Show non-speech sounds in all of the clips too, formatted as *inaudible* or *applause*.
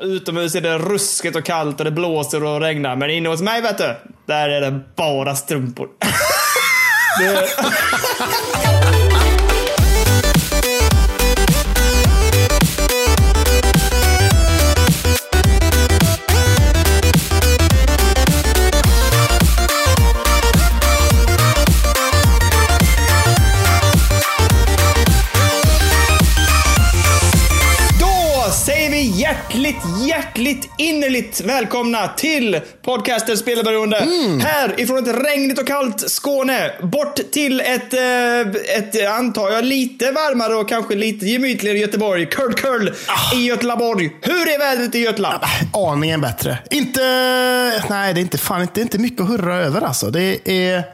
Utomhus är det ruskigt och kallt och det blåser och regnar. Men inne hos mig vet du, där är det bara strumpor. det... *laughs* *laughs* hjärtligt välkomna till podcasten Spelberoende. Här ifrån ett regnigt och kallt Skåne, bort till ett, eh, ett antar jag, lite varmare och kanske lite gemytligare Göteborg. Curl curl i Göteborg. Hur är vädret i Götland? Aningen bättre. Inte... Nej, det är inte, fan, det är inte mycket att hurra över alltså. Det är,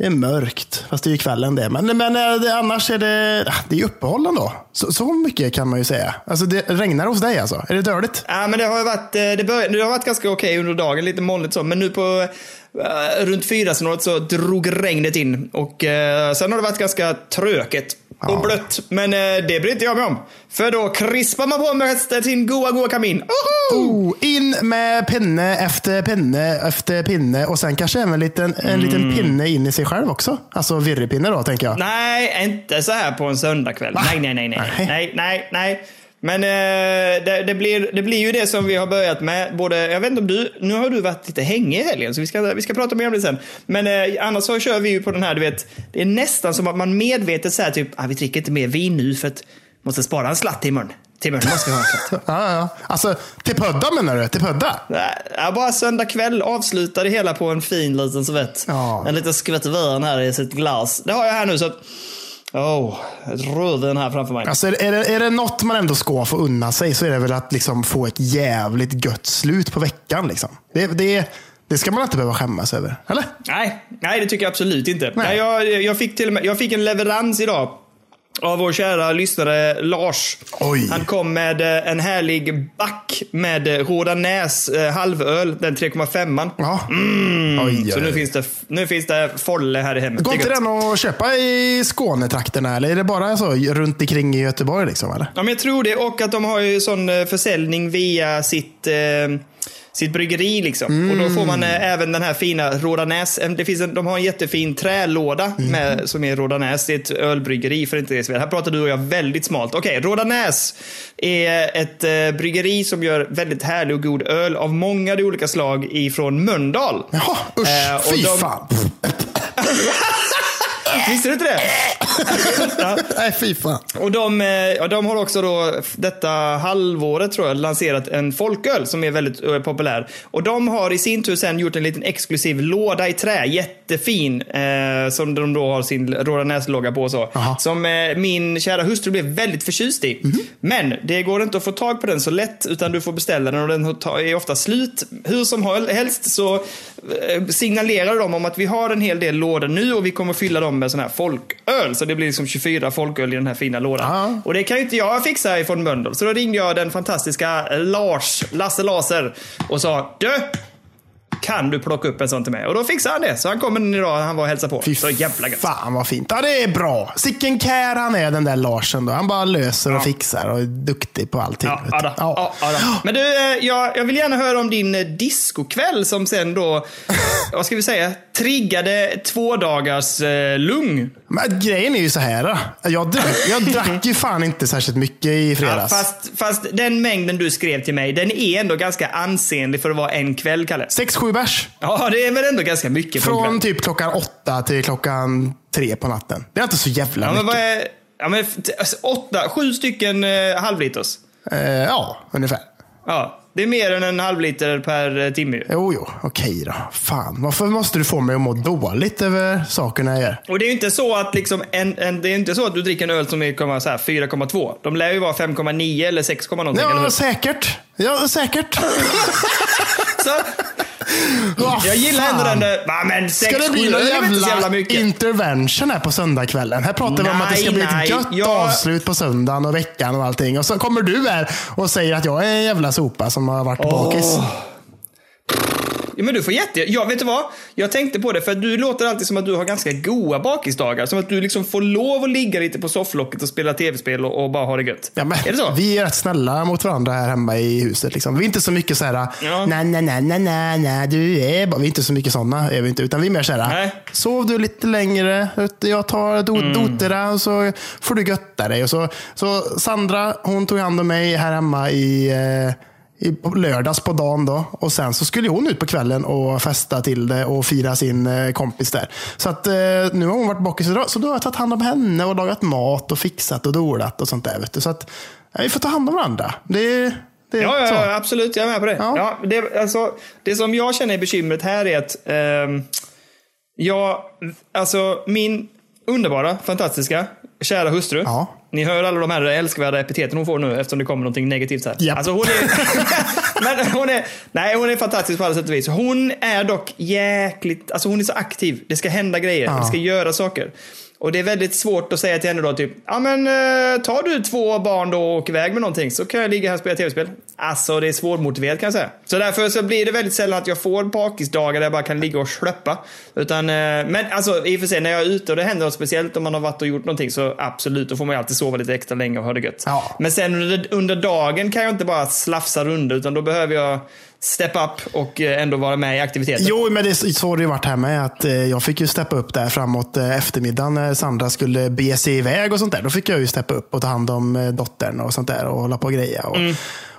det är mörkt. Fast det är ju kvällen det. Men, men eh, det, annars är det, ah, det är uppehåll ändå. Så, så mycket kan man ju säga. Alltså, det regnar hos dig alltså? Är det dåligt? Ja, men det har ju varit, eh, det började, det har varit ganska okej under dagen, lite molnigt så, men nu på uh, runt fyra snåret så drog regnet in och uh, sen har det varit ganska tröket och Ja. blött. Men uh, det bryr inte jag mig om. För då krispar man på med sin goa, goa kamin. Oh, in med pinne efter pinne efter pinne och sen kanske även en liten, en Mm. liten pinne in i sig själv också. Alltså virrepinne då, tänker jag. Nej, inte så här på en söndagkväll. Nej, nej, nej, nej, Nej. nej, nej, nej. Men eh, det, det, blir, det blir ju det som vi har börjat med. Både, jag vet inte om du, nu har du varit lite hängig i helgen, så vi ska, vi ska prata mer om det sen. Men eh, annars så kör vi ju på den här, du vet, det är nästan som att man medvetet säger typ, ah, vi dricker inte mer vin nu för att måste spara en slatt imorgon. Till måste vi ha en slatt. *laughs* Ja, ja. Alltså, till pudda menar du? Till pudda? Nej, ja, bara söndag kväll avslutar det hela på en fin liten servett. Ja. En liten skvätt vin här i sitt glas. Det har jag här nu så. Oh, rödvin här framför mig. Alltså, är, det, är det något man ändå ska få unna sig så är det väl att liksom få ett jävligt gött slut på veckan. Liksom. Det, det, det ska man inte behöva skämmas över. Eller? Nej, nej, det tycker jag absolut inte. Nej. Nej. jag, jag, fick till med, jag fick en leverans idag av vår kära lyssnare Lars. Oj. Han kom med eh, en härlig back med eh, Rådanäs eh, halvöl, den 3,5an. Ja. Oj, oj, Mm. Så nu finns det, nu finns det folle här i hemmet. Går inte den att köpa i Skånetrakterna eller är det bara så runt omkring i Göteborg? Liksom, eller? Ja, men jag tror det. Och att de har ju sån försäljning via sitt, eh, sitt bryggeri. Liksom. Och då får man eh, även den här fina Rådanäs. Det finns en, de har en jättefin trälåda med, som är Rådanäs. Det är ett ölbryggeri för inte det. Här pratar du och jag väldigt smalt. Okej, Rådanäs är ett eh, bryggeri som gör väldigt härlig och god öl av många olika slag ifrån Mölndal. Jaha, usch. Eh, och fy de- fan. *laughs* Visste du inte det? Ja. Nej, fy fan. Och de, eh, ja, de har också då detta halvåret tror jag lanserat en folköl som är väldigt eh, populär. Och de har i sin tur sen gjort en liten exklusiv låda i trä, jättefin, eh, som de då har sin Rådanäs-logga på och så. Aha. Som eh, min kära hustru blev väldigt förtjust i. Mhm. Men det går inte att få tag på den så lätt utan du får beställa den och den är ofta slut. Hur som hel- helst så eh, signalerar de om att vi har en hel del lådor nu och vi kommer fylla dem med sån här folköl. Så det blir liksom 24 folköl i den här fina lådan. Ja. Och det kan ju inte jag fixa ifrån Mölndal. Så då ringde jag den fantastiska Lars, Lasse Laser och sa Du! Kan du plocka upp en sån till mig? Och då fixade han det. Så han kommer idag han var och hälsade på. Fy så jävla gött. fan vad fint. Ja, det är bra. Sicken care han är den där Larsen. Då. Han bara löser och Ja. fixar och är duktig på allting. Ja, ja. Ja. Ja, då. Men du, eh, jag, jag vill gärna höra om din eh, discokväll som sen då, vad ska vi säga, triggade två dagars eh, lugn. Men grejen är ju så här. Jag drack, jag drack ju fan inte särskilt mycket i Ja, fredags. fast, fast den mängden du skrev till mig, den är ändå ganska ansenlig för att vara en kväll, Kalle. Sex, sju bärs. Ja, det är väl ändå ganska mycket Från typ klockan åtta till klockan tre på natten. Det är inte så jävla Ja, men mycket. vad är, ja, men alltså, åtta, sju stycken eh, halvliters. Eh, ja, ungefär. Ja, det är mer än en halvliter per eh, timme ju. Jo, jo. Okej då. Fan, varför måste du få mig att må dåligt över sakerna jag gör? Och det är ju inte så att liksom en, en, det är inte så att du dricker en öl som är komma så här 4,2. De lär ju vara 5,9 eller 6, någonting. eller Ja, hur? säkert. Ja, säkert. *laughs* Så, jag gillar ändå den där, va, men 6, Ska det 7 bli någon jävla jävla intervention här på söndagskvällen? Här pratar vi om att det ska Nej, bli ett gött jag- avslut på söndagen och veckan och allting. Och så kommer du här och säger att jag är en jävla sopa som har varit bakis. Ja, men du får jätte... Ja, vet du vad? Jag tänkte på det, för du låter alltid som att du har ganska goa bakisdagar. Som att du liksom får lov att ligga lite på sofflocket och spela tv-spel och, och bara ha det gött. Ja, men, är det så? Vi är rätt snälla mot varandra här hemma i huset. Liksom. Vi är inte så mycket så här, Ja. nej, nej, nej, nej, nej, nej, du är bara... Vi är inte så mycket sådana, är vi inte. Utan vi är mer så här, Nej. sov du lite längre, jag tar do, Mm. doterna och så får du götta dig. Och så, så Sandra, hon tog hand om mig här hemma i, eh, i på lördags på dagen då. Och sen så skulle hon ut på kvällen och festa till det och fira sin eh, kompis där. Så att eh, nu har hon varit bakis idag, så då har jag tagit hand om henne och lagat mat och fixat och dolat och sånt där. Vet du. Så att ja, vi får ta hand om varandra. Det, det Ja, ja, absolut. Jag är med på det. Ja. Ja. det, alltså, det som jag känner är bekymret här är att ehm, jag, alltså min underbara, fantastiska, kära hustru. Ja. Ni hör alla de här älskvärda epiteten hon får nu eftersom det kommer någonting negativt här. Japp. Alltså hon är, *laughs* men hon är, nej, hon är fantastisk på alla sätt och vis. Hon är dock jäkligt, alltså hon är så aktiv. Det ska hända grejer, Ja. det ska göra saker. Och det är väldigt svårt att säga till henne då typ, ja men eh, tar du två barn då och åker iväg med någonting så kan jag ligga här och spela tv-spel. Alltså det är svårmotiverat kan jag säga. Så därför så blir det väldigt sällan att jag får bakisdagar där jag bara kan ligga och slöppa. Utan, eh, men alltså i och för sig när jag är ute och det händer något speciellt om man har varit och gjort någonting så absolut, då får man ju alltid sova lite extra länge och ha det gött. Ja. Men sen under, under dagen kan jag inte bara slafsa runt utan då behöver jag step up och eh, ändå vara med i aktiviteten. Jo, men det, så har det ju varit här med. Att, eh, jag fick ju steppa upp där framåt eh, eftermiddagen när Sandra skulle bege sig iväg och sånt där. Då fick jag ju steppa upp och ta hand om dottern och sånt där och hålla på och greja. Och, Mm.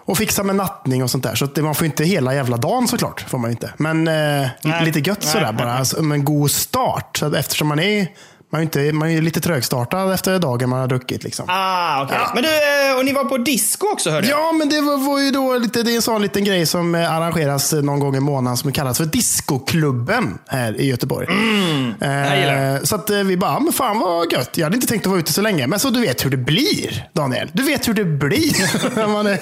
och fixa med nattning och sånt där. Så det, man får inte hela jävla dagen såklart. Får man inte. Men eh, lite gött Nej, sådär nej, bara. Alltså, en god start. Så eftersom man är, man är, inte, man är lite trögstartad efter dagen man har druckit. Liksom. Ah, okej. Men du, eh, och ni var på disco också hörde jag. Ja, men det var, var ju då lite, det är en sån liten grej som eh, arrangeras eh, någon gång i månaden som kallas för Discoklubben här i Göteborg. gillar eh, så att vi bara, "Ja, men fan vad gött. Jag hade inte tänkt att vara ute så länge. Men så du vet hur det blir, Daniel. Du vet hur det blir *laughs* när, man är,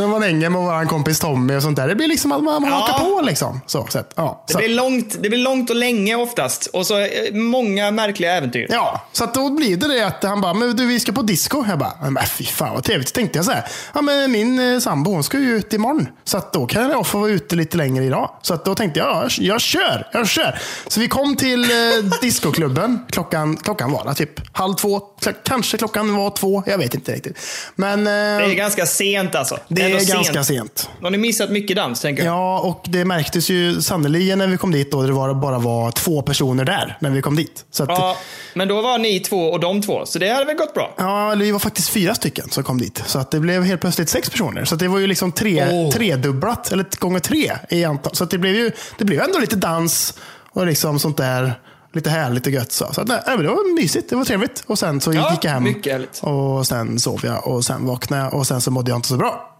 när man hänger med vår kompis Tommy och sånt där. Det blir liksom att man, man Ja. hakar på liksom. Så, så ja, Det så, blir, långt, det blir långt och länge oftast. Och så många märkliga äventyr. Ja, så då blir det det att han bara, men du vi ska på disco. Jag bara, men fy fan vad trevligt. Så tänkte jag så här, ja men min eh, sambo hon ska ju ut imorgon. Så att då kan jag få vara ute lite längre idag. Så att då tänkte jag, ja, jag, kör, jag kör. Så vi kom till eh, *laughs* discoklubben. Klockan, klockan var där typ halv två. Kanske klockan var två, jag vet inte riktigt. Men eh, Det är ganska sent alltså. det Ändå är ganska sent. Har ni missat mycket dans, tänker jag? Ja, och det märktes ju sannerligen när vi kom dit då. Det var bara var två personer där när vi kom dit. Så att, Ja, men då var ni två och de två, så det hade väl gått bra? Ja, eller vi var faktiskt fyra stycken som kom dit. Så att det blev helt plötsligt sex personer. Så det var ju liksom tre, Åh. tredubblat, eller gånger tre i antal. Så det blev ju det blev ändå lite dans och liksom sånt där. Lite härligt och gött. Så, så nej, det var mysigt, det var trevligt. Och sen så Ja, gick jag hem och sen sov jag och sen vaknade jag och sen så mådde jag inte så bra.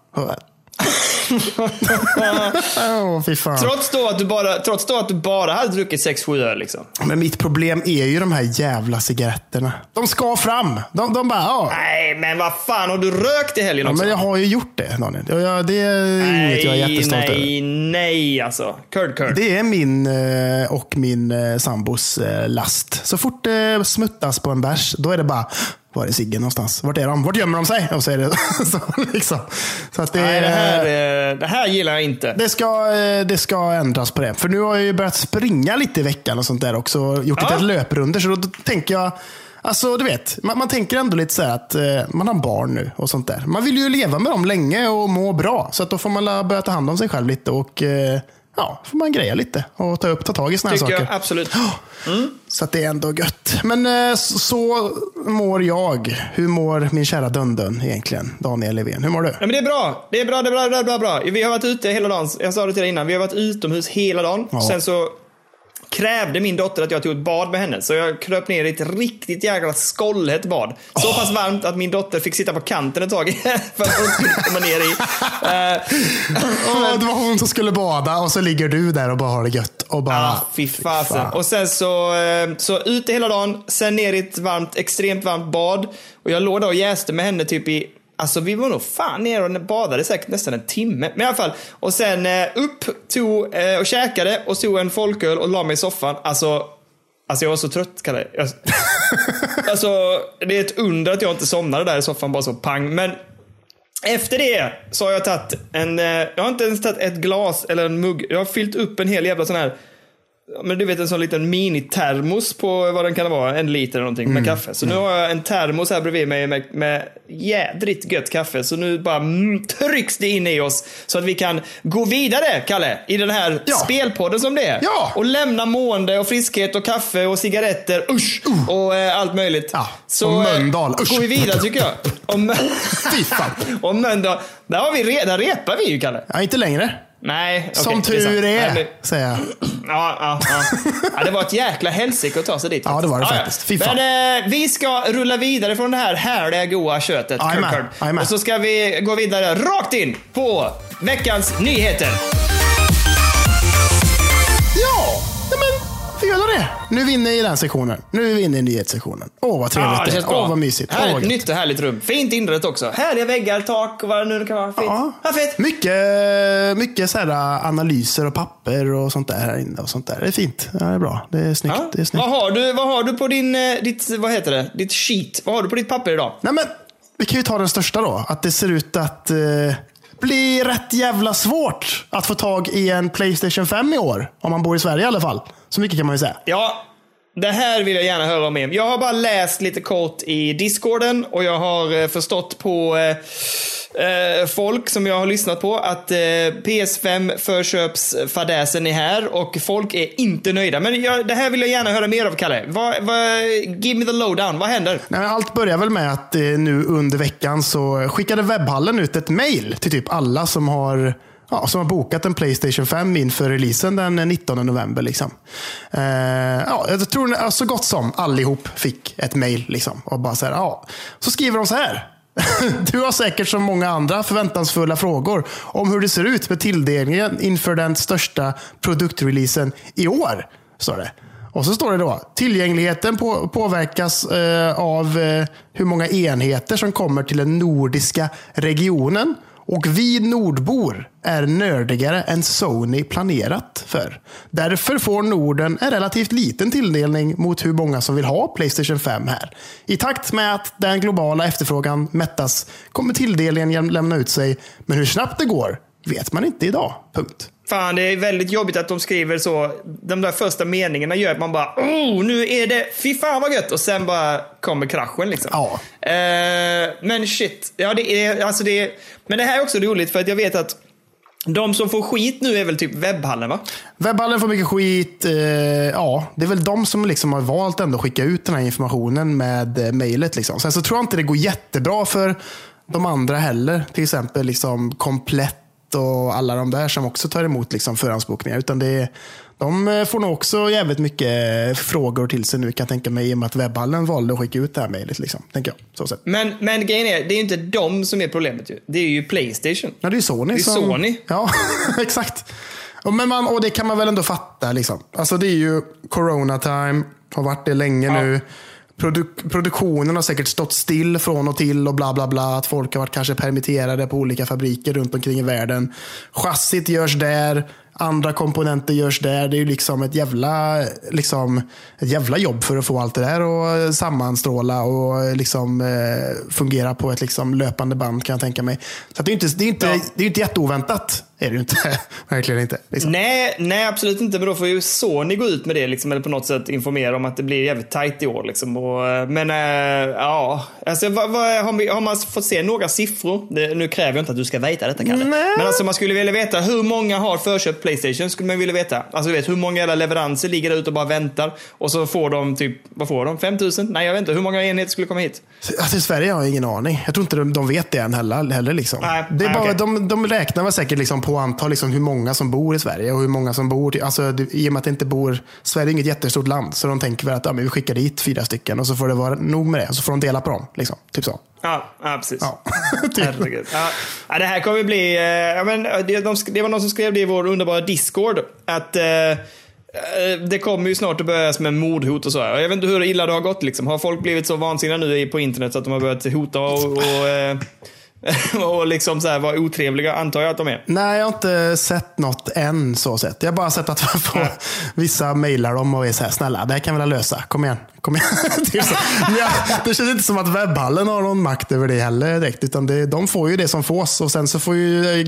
Fan. Trots då, att du bara, trots då att du bara hade druckit 6-7 öl liksom. Men mitt problem är ju de här jävla cigaretterna. De ska fram. De, de bara, ja. Nej, men vad fan, har du rökt i helgen Ja, också? men jag har ju gjort det, Daniel. Jag, det är inget jag är jättestolt över. nej, nej alltså. Curd, curd. Det är min eh, och min eh, sambos eh, last. Så fort det smuttas på en bärs, då är det bara, var är ciggen någonstans? Vart är de? Vart gömmer de sig? Och så är det *laughs* så. Liksom. så att det, Nej, det här, eh, det här gillar jag inte. det, ska, eh, det ska ändras på det. För nu har jag ju börjat springa lite i veckan och sånt där också. Gjort Ja. lite löprunder. Så då, tänker jag, Alltså du vet, man, man tänker ändå lite så här att eh, man har barn nu och sånt där. Man vill ju leva med dem länge och må bra. Så att då får man börja ta hand om sig själv lite och ja, får man greja lite och ta, upp, ta tag i såna här saker. jag absolut. Så att det är ändå gött. Men eh, så, så mår jag. Hur mår min kära Dundun egentligen? Daniel Levén, hur mår du? Ja, men det är bra. Det är bra, det är bra, det är bra, bra. Vi har varit ute hela dagen. Jag sa det till dig innan. Vi har varit utomhus hela dagen. Ja. Sen så krävde min dotter att jag tog ett bad med henne. Så jag kröp ner i ett riktigt jäkla skållhett bad. Så pass varmt att min dotter fick sitta på kanten ett tag *laughs* för att hon skulle komma ner i. Åh, det var hon som skulle bada och så ligger du där och bara har det gött. Och bara, Ah, fy fasen. Och sen så, eh, så ute hela dagen, sen ner i ett varmt, extremt varmt bad. Och jag låg där och jäste med henne typ i Alltså vi var nog fan nere och badade säkert nästan en timme. Men i alla fall. Och sen eh, upp, tog eh, och käkade och tog en folköl och la mig i soffan. Alltså, alltså jag var så trött Kalle. Jag, *laughs* alltså det är ett under att jag inte somnade där i soffan bara så pang. Men Efter det så har jag tagit en, eh, jag har inte ens tagit ett glas eller en mugg. Jag har fyllt upp en hel jävla sån här men du vet en sån liten minitermos på vad den kan vara, en liter eller någonting med kaffe. Så nu har jag en termos här bredvid mig med, med jädrigt gött kaffe. Så nu bara mm, trycks det in i oss så att vi kan gå vidare, Kalle, i den här Ja. spelpodden som det är. Ja. Och lämna mående och friskhet och kaffe och cigaretter, usch, och eh, allt möjligt. Ja, Så och eh, Mölndal, usch. går vi vidare tycker jag. Och, Mö- *laughs* *laughs* och Mölndal, där, har vi re- där repar vi ju, Kalle. Ja, inte längre. Nej, okej, Som är tur är, men- säger jag. *clears throat* Ja, ja, ja. ja, det var ett jäkla helsike att ta sig dit. Ja, det var det Ja, ja. faktiskt. Fy fan. Men eh, vi ska rulla vidare från det här härliga goa köttet. Jajamän. Och så ska vi gå vidare rakt in på veckans nyheter. Ja, men vi gör det. Nu är vi inne i den sektionen. Nu är vi inne i nyhetssektionen. Åh, vad trevligt Ja, det är. Åh, vad mysigt. Åh, Härligt vad gött. nytt och härligt rum. Fint inrett också. Härliga väggar, tak och vad det nu kan vara. Fint. Ja. Ja, fint. Mycket, mycket så här analyser och papper och sånt där här inne. Och sånt där. Det är fint. Ja, det är bra. Det är snyggt. Ja. Det är snyggt. Vad, har du, vad har du på din, eh, ditt, vad heter det, ditt sheet? Vad har du på ditt papper idag? Nej, men, vi kan ju ta den största då. Att det ser ut att eh, bli rätt jävla svårt att få tag i en Playstation 5 i år. Om man bor i Sverige i alla fall. Så mycket kan man ju säga. Ja, det här vill jag gärna höra mer om. Jag har bara läst lite kort i discorden och jag har eh, förstått på eh, eh, folk som jag har lyssnat på att eh, PS5 förköpsfadäsen är här och folk är inte nöjda. Men jag, det här vill jag gärna höra mer av, Kalle. Vad, vad, give me the lowdown. Vad händer? Nej, allt börjar väl med att eh, nu under veckan så skickade webbhallen ut ett mail till typ alla som har Ja, som har bokat en Playstation 5 inför releasen den 19 november. Liksom. Eh, ja, jag tror att så gott som allihop fick ett mail. Liksom, och bara så, här, ja. så skriver de så här. *laughs* Du har säkert som många andra förväntansfulla frågor om hur det ser ut med tilldelningen inför den största produktreleasen i år. Står det. Och så står det då, tillgängligheten på, påverkas eh, av eh, hur många enheter som kommer till den nordiska regionen. Och vi nordbor är nördigare än Sony planerat för. Därför får Norden en relativt liten tilldelning mot hur många som vill ha Playstation 5 här. I takt med att den globala efterfrågan mättas kommer tilldelningen lämna ut sig. Men hur snabbt det går vet man inte idag. Punkt. Fan, det är väldigt jobbigt att de skriver så. De där första meningarna gör att man bara oh, nu är det, fy fan vad gött. Och sen bara kommer kraschen liksom. Ja. Eh, men shit, ja det är, alltså det är, men det här är också roligt för att jag vet att de som får skit nu är väl typ webbhallen va? Webbhallen får mycket skit. Eh, ja, det är väl de som liksom har valt ändå att skicka ut den här informationen med eh, mejlet. Liksom. Sen så tror jag inte det går jättebra för de andra heller. Till exempel liksom Komplett och alla de där som också tar emot liksom förhandsbokningar. Utan det de eh, får nog också jävligt mycket frågor till sig nu kan jag tänka mig. I och med att webbhallen valde att skicka ut det här mejlet. Liksom, tänker jag. Så sett. Men, men grejen är, det är ju inte de som är problemet ju. Det är ju Playstation. Ja, det är Sony Det är som... Sony. Ja, *laughs* exakt. Och, men man, och det kan man väl ändå fatta. Liksom. Alltså det är ju corona time, har varit det länge Ja. nu. Produ- produktionen har säkert stått still från och till och bla bla bla. Att folk har varit kanske permitterade på olika fabriker runt omkring i världen. Chassit görs där, andra komponenter görs där. Det är ju liksom ett jävla, liksom, ett jävla jobb för att få allt det där att sammanstråla och liksom, eh, fungera på ett liksom, löpande band kan jag tänka mig. Så det är inte, det är inte, Ja. det är inte jätteoväntat. Är det ju inte. *laughs* Verkligen inte. Liksom. Nej, nej, absolut inte. Men då får ju Sony gå ut med det liksom, eller på något sätt informera om att det blir jävligt tajt i år. Liksom. Och, eh, men äh, ja, alltså, vad, vad, har, vi, har man fått se några siffror? Det, nu kräver jag inte att du ska veta detta Kalle. Nej. Men alltså man skulle vilja veta hur många har förköpt Playstation? Skulle man vilja veta. Alltså du vet, hur många jävla leveranser ligger där ute och bara väntar? Och så får de typ, vad får de? 5000? Nej, jag vet inte. Hur många enheter skulle komma hit? Alltså, I Sverige har jag ingen aning. Jag tror inte de, de vet det än heller. heller liksom. Nej, det är nej, bara, okej. de, de räknar väl säkert liksom på antal liksom hur många som bor i Sverige. och hur många som bor, alltså, det- I och med att det inte bor, Sverige är inget jättestort land. Så de tänker väl att ja, men vi skickar dit fyra stycken och så får det vara nog med det. Så får de dela på dem. Liksom. Typ så. Ja, ja precis. Ja. *laughs* typ. Ja. Det här kommer bli... Eh, ja, men, eh, det, de, det var någon som skrev det i vår underbara Discord. Att eh, eh, det kommer ju snart att börjas med mordhot och så. här. Jag vet inte hur illa det har gått. Liksom. Har folk blivit så vansinniga nu på internet så att de har börjat hota och, och, eh, *laughs* och liksom så här vara otrevliga, antar jag att de är. Nej, jag har inte sett något än så sett. Jag har bara sett att få, vissa mejlar dem och är så här, snälla, det här kan vi väl lösa. Kom igen. Kom igen. *laughs* typ jag, det känns inte som att webbhallen har någon makt över det heller direkt. Utan det, de får ju det som fås och sen så får ju eh,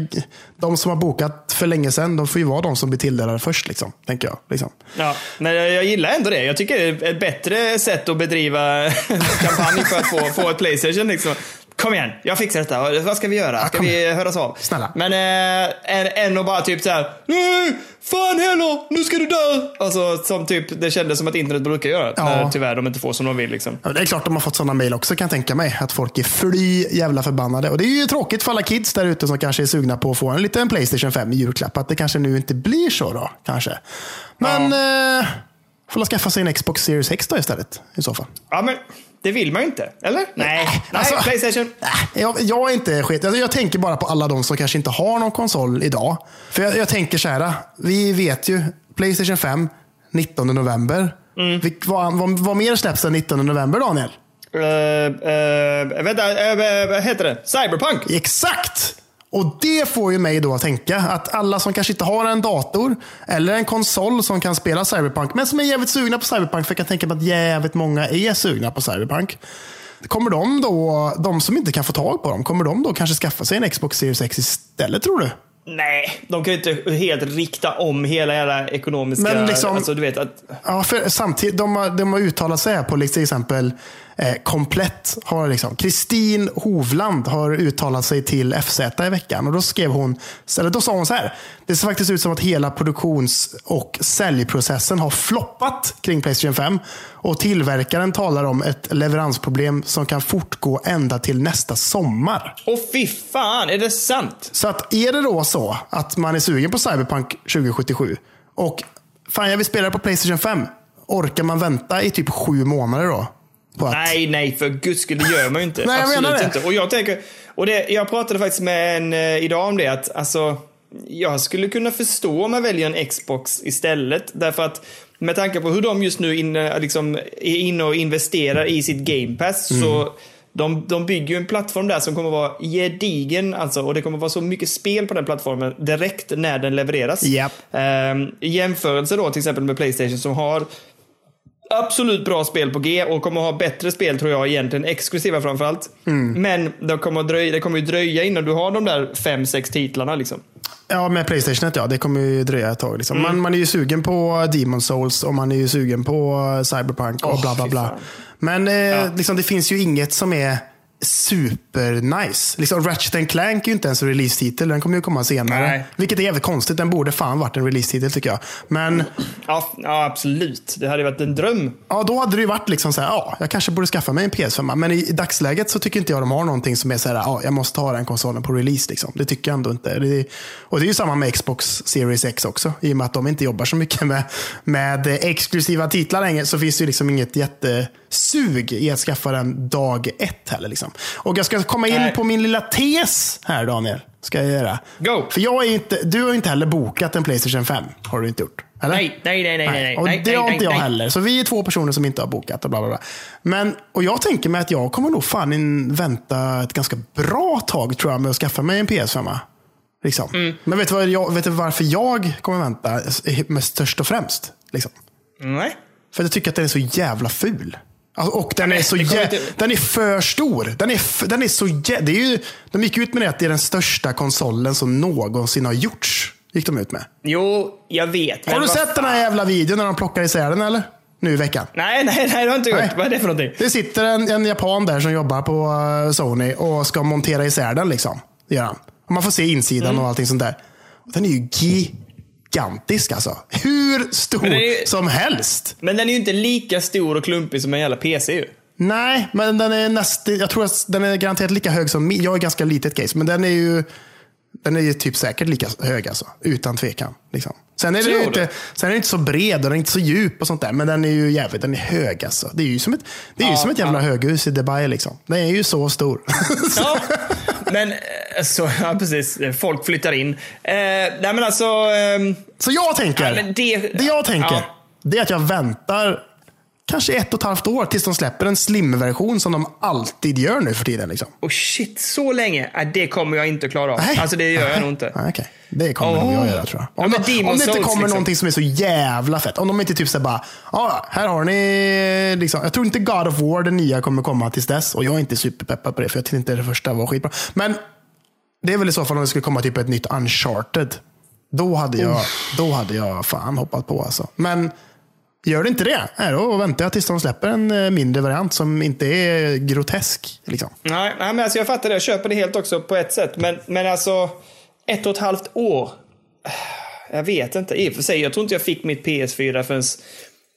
de som har bokat för länge sedan, de får ju vara de som blir tilldelade först. Liksom, tänker jag. Liksom. Ja, men jag gillar ändå det. Jag tycker det är ett bättre sätt att bedriva *laughs* kampanj för att få, få ett Playstation. Liksom. Kom igen, jag fixar detta. Vad ska vi göra? Ska vi höras av? Snälla. Men äh, än, än och bara typ så här. Nej, fan heller, nu ska du dö. Alltså som typ, det kändes som att internet brukar göra. Ja. När tyvärr de inte får som de vill liksom. Ja, det är klart de har fått sådana mejl också kan jag tänka mig. Att folk är fly jävla förbannade. Och det är ju tråkigt för alla kids där ute som kanske är sugna på att få en liten Playstation 5 i julklapp. Att det kanske nu inte blir så då. Kanske. Men eh, får skaffa sig en Xbox Series X då istället. I så fall. Ja, men det vill man ju inte. Eller? Nej, nej alltså- Playstation. Äh, Jag, jag är inte skit. Alltså jag tänker bara på alla de som kanske inte har någon konsol idag. För jag, jag tänker så här. Vi vet ju. Playstation 5, 19 november. Mm. Vil- vad, vad, vad mer släpps den 19 november Daniel? Uh, uh, vänta, uh, vad heter det? Cyberpunk? Exakt! Och det får ju mig då att tänka att alla som kanske inte har en dator eller en konsol som kan spela Cyberpunk, men som är jävligt sugna på Cyberpunk, för jag kan tänka mig att jävligt många är sugna på Cyberpunk. Kommer de då, de som inte kan få tag på dem, kommer de då kanske skaffa sig en Xbox Series X istället tror du? Nej, de kan ju inte helt rikta om hela jävla ekonomiska... Men liksom- alltså, du vet att... Ja, för samtidigt, de har, de har uttalat sig här på liksom till exempel eh, Komplett. Har liksom, Kristin Hovland har uttalat sig till FZ i veckan. Och då skrev hon, eller då sa hon så här. Det ser faktiskt ut som att hela produktions och säljprocessen har floppat kring Playstation 5. Och tillverkaren talar om ett leveransproblem som kan fortgå ända till nästa sommar. Åh fy fan, är det sant? Så att är det då så att man är sugen på Cyberpunk 2077 och fan jag vill spela på Playstation 5. Orkar man vänta i typ sju månader då? Att, Nej, nej, för guds skull, det gör man ju inte. *laughs* Nej, jag Absolut menar det. inte. Och jag tänker, och det, jag pratade faktiskt med en eh, idag om det, att alltså, jag skulle kunna förstå om man väljer en Xbox istället. Därför att med tanke på hur de just nu inne, liksom, är inne och investerar i sitt Game Pass, Mm. så de, de bygger ju en plattform där som kommer vara gedigen, alltså, och det kommer vara så mycket spel på den plattformen direkt när den levereras. Japp. Ehm, I jämförelse då till exempel med Playstation som har absolut bra spel på G och kommer ha bättre spel tror jag egentligen, exklusiva framförallt. Mm. Men det kommer, dröja, det kommer ju dröja innan du har de där fem, sex titlarna liksom. Ja, med Playstation ja. Det kommer ju dröja ett tag. Liksom. Man, man är ju sugen på Demon Souls och man är ju sugen på Cyberpunk och Åh, bla bla bla. Men eh, liksom, det finns ju inget som är super nice. Liksom, Ratchet Clank är ju inte ens en release-titel. Den kommer ju komma senare. Nej. Vilket är jävligt konstigt. Den borde fan varit en release-titel tycker jag. Men Ja, ja, absolut. Det hade varit en dröm. ja, då hade det ju varit liksom så här, ja, jag kanske borde skaffa mig en PS5. Men i, i dagsläget så tycker inte jag de har någonting som är så här, ja, jag måste ha den konsolen på release. Liksom. Det tycker jag ändå inte. Det, och det är ju samma med Xbox Series X också. I och med att de inte jobbar så mycket med, med exklusiva titlar längre så finns det ju liksom inget jättesug i att skaffa den dag ett heller. Liksom. Och jag ska komma in Nej. på min lilla tes här Daniel. Ska jag göra. Go! För jag är inte, du har inte heller bokat en Playstation 5. Har du inte gjort? Eller? Nej, nej, nej, nej, nej. Och nej, det har nej, inte jag nej. heller. Så vi är två personer som inte har bokat och bla bla bla. Men, och jag tänker mig att jag kommer nog fan in, vänta ett ganska bra tag tror jag med att skaffa mig en PS5. Liksom. Mm. Men vet du, vad jag, vet du varför jag kommer vänta mest störst och främst? Liksom. Nej. För jag tycker att den är så jävla ful. Alltså, och den är, så jä... den är för stor. Den är, den är så jä... det är ju... De gick ut med det att det är den största konsolen som någonsin har gjorts. Gick de ut med. Jo, jag vet. Har du sett den här jävla videon när de plockar isär den eller? Nu i veckan. Nej, nej, nej, det har inte gjort. Nej. Vad är det för någonting? Det sitter en, en japan där som jobbar på eh, Sony och ska montera isär den. Liksom. Det gör han. Och man får se insidan Mm. och allting sånt där. Och den är ju gigantisk alltså. Hur stor ju- som helst. Men den är ju inte lika stor och klumpig som en jävla PC ju. Nej, men den är nästan, jag tror att den är garanterat lika hög som min. Jag är ganska litet case, men den är ju den är ju typ säkert lika hög alltså. Utan tvekan. Liksom. Sen, är ju du? inte, sen är den inte så bred och den är inte så djup och sånt där. Men den är ju jävligt, den är hög alltså. Det är ju som ett, det är ju Ja, som ett jävla ja. höghus i Dubai liksom. Den är ju så stor. *laughs* Ja, men eh, så, ja, precis. Folk flyttar in. Eh, nej, men alltså... ehm, Så jag tänker, Ja, det- det jag tänker, det är att jag väntar kanske ett och ett halvt år tills de släpper en slim-version som de alltid gör nu för tiden. Liksom. Och shit, så länge? Äh, det kommer jag inte klara av. Nej. Alltså det gör jag nog *laughs* inte. Nej, okej. Det kommer Åh. nog jag göra tror jag. Ja, Om, men de, om det inte Souls, kommer liksom. någonting som är så jävla fett. Om de inte typ säger bara, ja, här har ni, liksom, jag tror inte God of War, den nya, kommer komma tills dess. Och jag är inte superpeppad på det, för jag tyckte inte det första var skitbra. Men det är väl i så fall om det skulle komma typ ett nytt Uncharted. Då hade jag, då hade jag fan hoppat på alltså. Men gör det inte det, nej, då väntar jag tills de släpper en eh, mindre variant som inte är grotesk. Liksom. Nej, nej men alltså jag fattar det. Jag köper det helt också på ett sätt. Men, men alltså, ett och ett halvt år. Jag vet inte. I och för sig, jag tror inte jag fick mitt PS4 förrän,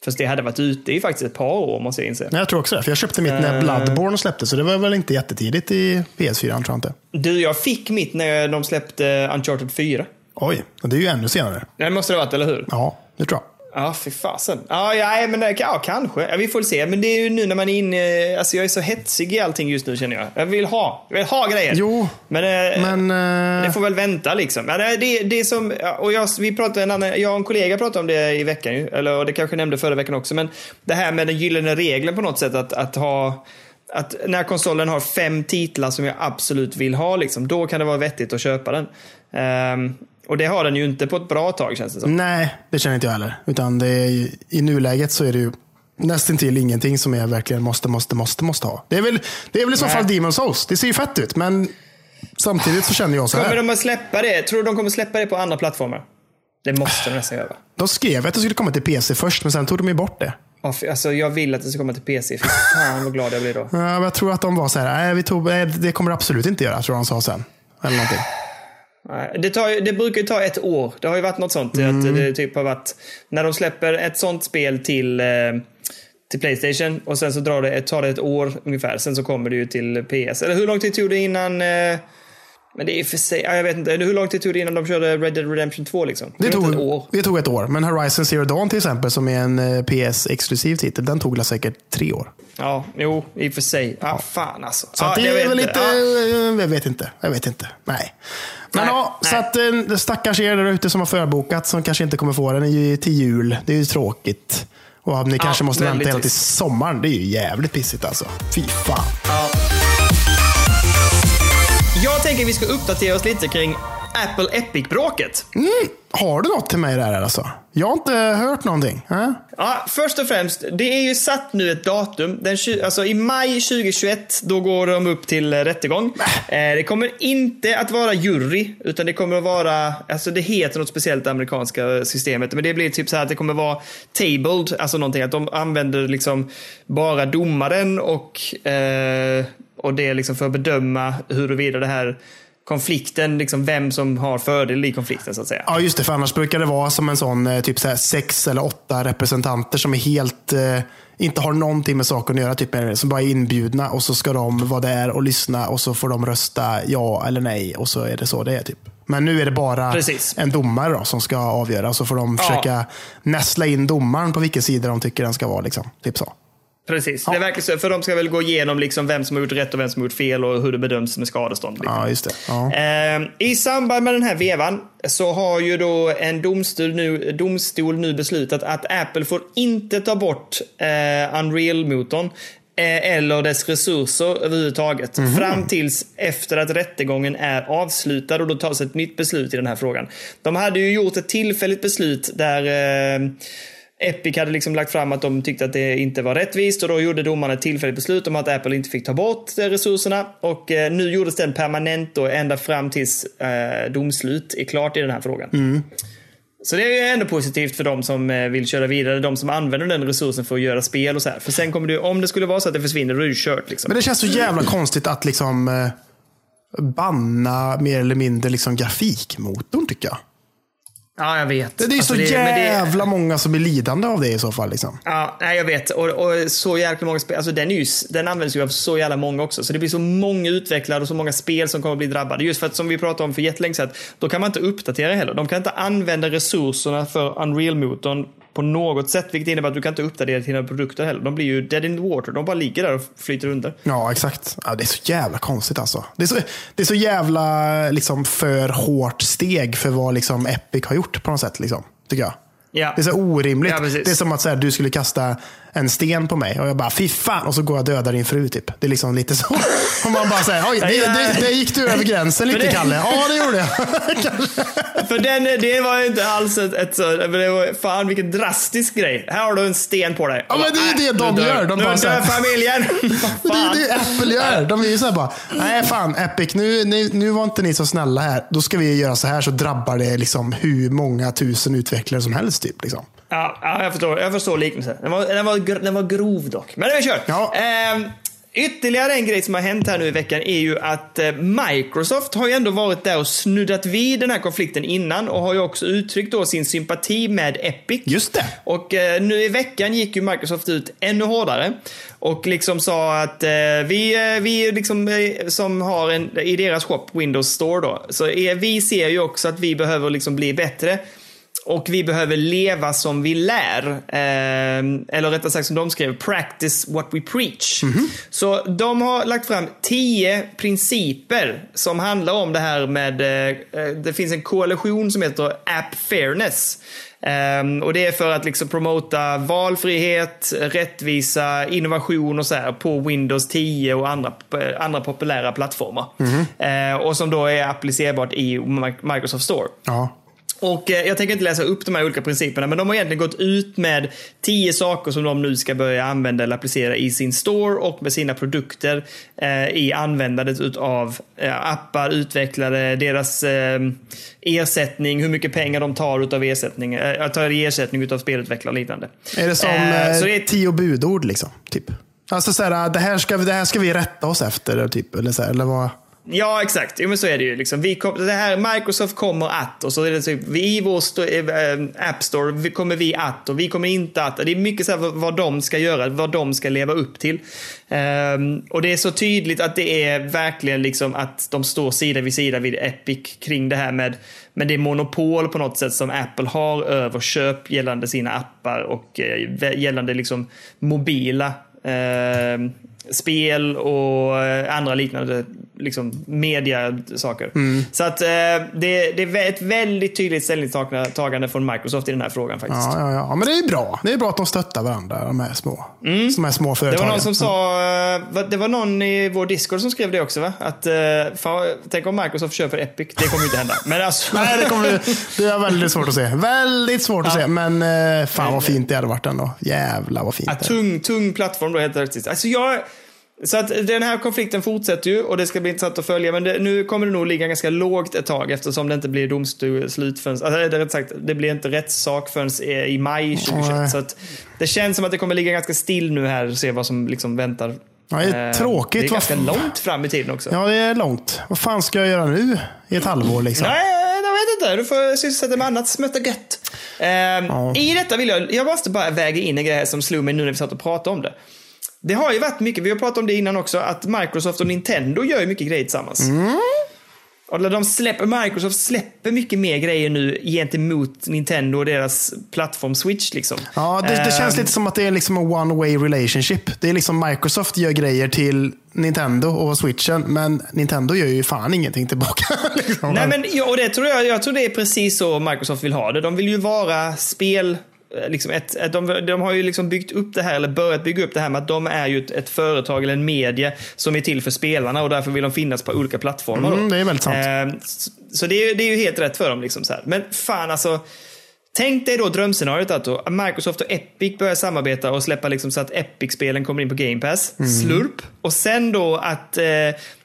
förrän det hade varit ute i faktiskt ett par år, måste jag inse. Nej, jag tror också det, för jag köpte mitt Eh. när Bloodborne släpptes, så det var väl inte jättetidigt i PS4, tror jag inte. Du, jag fick mitt när de släppte Uncharted 4. Oj, det är ju ännu senare. Det måste det ha varit, eller hur? Ja, det tror jag. Ja, fy fasen. Ja, ja, men det, ja, kanske. Ja, vi får se. Men det är ju nu när man är inne... Alltså jag är så hetsig i allting just nu känner jag. Jag vill ha. Jag vill ha grejer. Jo, men, eh, Men det eh, får väl vänta liksom. Ja, det, det, det är som, och jag, vi pratade en annan, jag och en kollega pratade om det i veckan eller och det kanske jag nämnde förra veckan också, men det här med den gyllene regeln på något sätt att, att ha att när konsolen har fem titlar som jag absolut vill ha, liksom, då kan det vara vettigt att köpa den. Ehm, och det har den ju inte på ett bra tag känns det som. nej, det känner inte jag heller. Utan det är, i nuläget så är det ju nästan till ingenting som jag verkligen måste, måste, måste, måste ha. Det är väl, det är väl i så fall Demon Souls. Det ser ju fett ut, men samtidigt så känner jag så Kommer här. de att släppa det? Tror du de kommer släppa det på andra plattformar? Det måste de nästan göra. De skrev att det skulle komma till PC först, men sen tog de ju bort det. För- Alltså, jag vill att det ska komma till PC. Fy fan vad glad jag blir då. Ja, jag tror att de var så här, nej, vi tog, nej, det kommer det absolut inte göra, tror jag de sa sen. Eller någonting. Det, tar, det brukar ju ta ett år. Det har ju varit något sånt. Att det typ har varit, när de släpper ett sånt spel till, eh, till Playstation och sen så drar det, tar det ett år ungefär. Sen så kommer det ju till PS. Eller hur lång tid tog det innan... Men det är för sig, ja, jag vet inte. Hur lång tid tog det innan de körde Red Dead Redemption 2 liksom? Det tog, ett år. det tog ett år. Men Horizon Zero Dawn till exempel, som är en eh, PS-exklusiv titel, den tog säkert tre år. Ja, jo, i och för sig. Ja, fan alltså. Så att det jag är väl lite, Ja. jag vet inte. Jag vet inte. Nej. Men Nej, ja, nej. så att eh, stackars er där ute som har förbokat, som kanske inte kommer få den till jul. Det är ju tråkigt. Och ni kanske måste vänta hela till sommaren. Det är ju jävligt pissigt alltså. Fy fan. Tänker vi ska uppdatera oss lite kring Apple Epic-bråket. Har du något till mig där alltså? Jag har inte hört någonting. Äh? Ja, först och främst, det är ju satt nu ett datum. Den, alltså I maj 2021, då går de upp till rättegång. Eh, det kommer inte att vara jury, utan det kommer att vara, alltså det heter något speciellt det amerikanska systemet, men det blir typ så här att det kommer vara tabled, alltså någonting att de använder liksom bara domaren och, eh, och det är liksom för att bedöma huruvida det här konflikten, liksom vem som har fördel i konflikten så att säga. Ja, just det. För annars brukar det vara som en sån eh, typ så här, sex eller åtta representanter som är helt eh, inte har någonting med saken att göra. Typ, som bara är inbjudna och så ska de vara där och lyssna och så får de rösta ja eller nej och så är det så det är. typ. Men nu är det bara Precis. en domare då, som ska avgöra och så får de Ja. försöka näsla in domaren på vilken sida de tycker den ska vara. Liksom. Typ så. Precis, det verkar så. För de ska väl gå igenom liksom vem som har gjort rätt och vem som har gjort fel och hur det bedöms med skadestånd. Liksom. Ja, just det. Ja. Eh, I samband med den här vevan så har ju då en domstol nu, domstol nu beslutat att Apple får inte ta bort eh, Unreal-motorn eh, eller dess resurser överhuvudtaget. Fram tills efter att rättegången är avslutad och då tas ett nytt beslut i den här frågan. De hade ju gjort ett tillfälligt beslut där eh, Epic hade liksom lagt fram att de tyckte att det inte var rättvist och då gjorde domarna ett tillfälligt beslut om att Apple inte fick ta bort eh, resurserna. Och eh, nu gjordes den permanent då ända fram tills eh, domslut är klart i den här frågan. Så det är ju ändå positivt för de som vill köra vidare, de som använder den resursen för att göra spel och så här. För sen kommer det, om det skulle vara så att det försvinner, då är ju kört liksom. Men det känns så jävla konstigt att liksom banna mer eller mindre liksom grafikmotorn tycker jag. Ja, jag vet. Det, det är Alltså, så det- jävla många som blir lidande av det i så fall. Liksom. Ja, nej, jag vet. Och, och så jäkla många spel. Alltså den, är ju, den används ju av så jävla många också. Så det blir så många utvecklare och så många spel som kommer att bli drabbade. Just för att som vi pratade om för jättelänge sedan, då kan man inte uppdatera heller. De kan inte använda resurserna för Unreal-motorn på något sätt, vilket innebär att du kan inte uppdatera dina produkter heller. De blir ju dead in the water. De bara ligger där och flyter under. Ja, exakt. Ja, det är så jävla konstigt alltså. Det är så, det är så jävla liksom, för hårt steg för vad liksom, Epic har gjort på något sätt. Liksom, tycker jag. Ja. Det är så orimligt. Ja, det är som att så här, du skulle kasta en sten på mig. Och jag bara, fy fan. Och så går jag och dödar din fru typ. Det är liksom lite så. *laughs* Och man bara säger, oj, det, det, det gick du över gränsen lite det- Kalle. Ja, det gjorde jag. *laughs* För den, det var ju inte alls ett, ett så, det var, fan vilken drastisk grej. Här har du en sten på dig. Ja, men det är ju det de dör- gör. De nu bara så här- dör familjen. *laughs* Det är det Apple gör. De är ju såhär bara, nej fan Epic, nu, nu, nu var inte ni så snälla här. Då ska vi göra så här så drabbar det liksom hur många tusen utvecklare som helst. Typ, liksom. Ja, ja jag, förstår, jag förstår liknelsen. Den var, den, var, den var grov dock. Men vi kör. Ja. Ehm, ytterligare en grej som har hänt här nu i veckan är ju att eh, Microsoft har ju ändå varit där och snuddat vid den här konflikten innan och har ju också uttryckt då sin sympati med Epic. Just det. Och eh, nu i veckan gick ju Microsoft ut ännu hårdare och liksom sa att eh, vi, eh, vi liksom, som har en, i deras shop, Windows Store då, så är, vi ser ju också att vi behöver liksom bli bättre. Och vi behöver leva som vi lär. Eh, eller rättare sagt som de skrev, practice what we preach. Så de har lagt fram tio principer som handlar om det här med, eh, eh, det finns en koalition som heter App Fairness. Ehm, och det är för att liksom promota valfrihet, rättvisa, innovation och så här på Windows 10 och andra, andra populära plattformar. Eh, och som då är applicerbart i Mi- Microsoft Store. Ja. Och eh, jag tänker inte läsa upp de här olika principerna, men de har egentligen gått ut med tio saker som de nu ska börja använda eller applicera i sin store och med sina produkter eh, i användandet utav eh, appar, utvecklare, deras eh, ersättning, hur mycket pengar de tar utav ersättning, eh, tar i ersättning utav spelutvecklare och liknande. Är det som Eh, eh, så det är tio budord liksom? Typ. Alltså såhär, det här, ska, vi- det här ska vi rätta oss efter. Typ, eller, så här, eller vad? Ja, exakt. Jo, men så är det ju. Liksom. Vi kom, det här Microsoft kommer att och så är det typ vi i vår sto, äh, App Store vi kommer vi att och vi kommer inte att. Det är mycket så här vad, vad de ska göra, vad de ska leva upp till. Um, och det är så tydligt att det är verkligen liksom att de står sida vid sida vid Epic kring det här med, med det monopol på något sätt som Apple har över köp gällande sina appar och eh, gällande liksom mobila ehm, spel och eh, andra liknande liksom, mediasaker. Mm. Så att eh, det, det är ett väldigt tydligt ställningstagande från Microsoft i den här frågan faktiskt. Ja, ja, ja. ja, men det är bra. Det är bra att de stöttar varandra, de här små, de här små Mm. Det företagen. var någon som sa, eh, det var någon i vår Discord som skrev det också va? Att, eh, fan, tänk om Microsoft köper Epic. Det kommer ju inte hända. *laughs* Men alltså, Nej, det, kommer, det är väldigt svårt att se. Väldigt svårt att se. Men eh, fan vad fint det hade varit ändå. Jävlar vad fint Ja, tung, tung plattform då helt plötsligt. Alltså jag, så att den här konflikten fortsätter ju och det ska bli intressant att följa. Men det, nu kommer det nog ligga ganska lågt ett tag eftersom det inte blir domslut förrän, alltså, det, rätt sagt, det blir inte rättssak förrän i, i maj 2021. Nej. Så att det känns som att det kommer ligga ganska still nu här och se vad som liksom väntar. Ja, det är Eh, tråkigt. Det är ganska långt fram i tiden också. Ja, det är långt. Vad fan ska jag göra nu? I ett halvår liksom. Nej, jag vet inte. Du får sysselsätta dig med annat smöta gött. Ehm, I detta vill jag, jag måste bara väga in en grej som slog mig nu när vi satt och pratade om det. Det har ju varit mycket, vi har pratat om det innan också, att Microsoft och Nintendo gör ju mycket grejer tillsammans. Och de släpper, Microsoft släpper mycket mer grejer nu gentemot Nintendo och deras plattform Switch. Liksom. Ja, det, det känns Ehm, lite som att det är liksom en one way relationship. Det är liksom Microsoft gör grejer till Nintendo och Switchen, men Nintendo gör ju fan ingenting tillbaka. *laughs* liksom. Nej, men, ja, och det tror jag, jag tror det är precis så Microsoft vill ha det. De vill ju vara spel... Liksom ett, de, de har ju liksom byggt upp det här, eller börjat bygga upp det här med att de är ju ett, ett företag eller en media som är till för spelarna och därför vill de finnas på olika plattformar. Mm, det är väldigt sant. Eh, så så det, är, det är ju helt rätt för dem. Liksom så här. Men fan alltså. Tänk dig då drömscenariot att då Microsoft och Epic börjar samarbeta och släppa liksom så att Epic-spelen kommer in på Game Pass. Mm. Slurp. Och sen då att eh,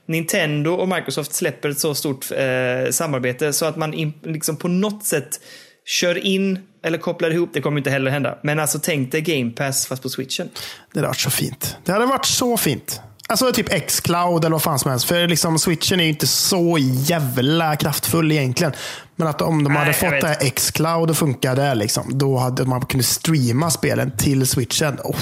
Nintendo och Microsoft släpper ett så stort eh, samarbete så att man in, liksom på något sätt kör in eller kopplar ihop, det kommer inte heller hända. Men alltså tänk dig Game Pass fast på switchen. Det hade varit så fint. Det hade varit så fint. Alltså typ X-Cloud eller vad fan som helst. För liksom switchen är ju inte så jävla kraftfull egentligen. Men att om de Nej, hade fått det här X-Cloud att funka där, liksom, då hade man kunnat streama spelen till switchen. Oh,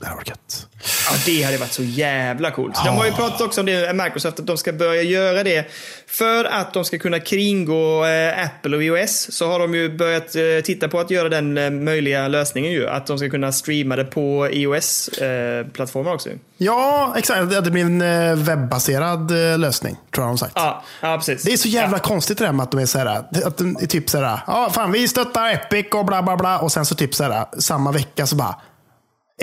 det hade varit gött. Ja, det hade varit så jävla coolt. De har ju pratat också om det, Microsoft, att de ska börja göra det. För att de ska kunna kringgå eh, Apple och iOS så har de ju börjat eh, titta på att göra den eh, möjliga lösningen ju. Att de ska kunna streama det på iOS-plattformar också. Ja, exakt. Det blir en eh, webbaserad eh, lösning, tror jag de sagt. Ja, ja precis. Det är så jävla konstigt det där med att de är såhär, att de är typ såhär, ja fan vi stöttar Epic och bla bla bla och sen så typ såhär, samma vecka så bara,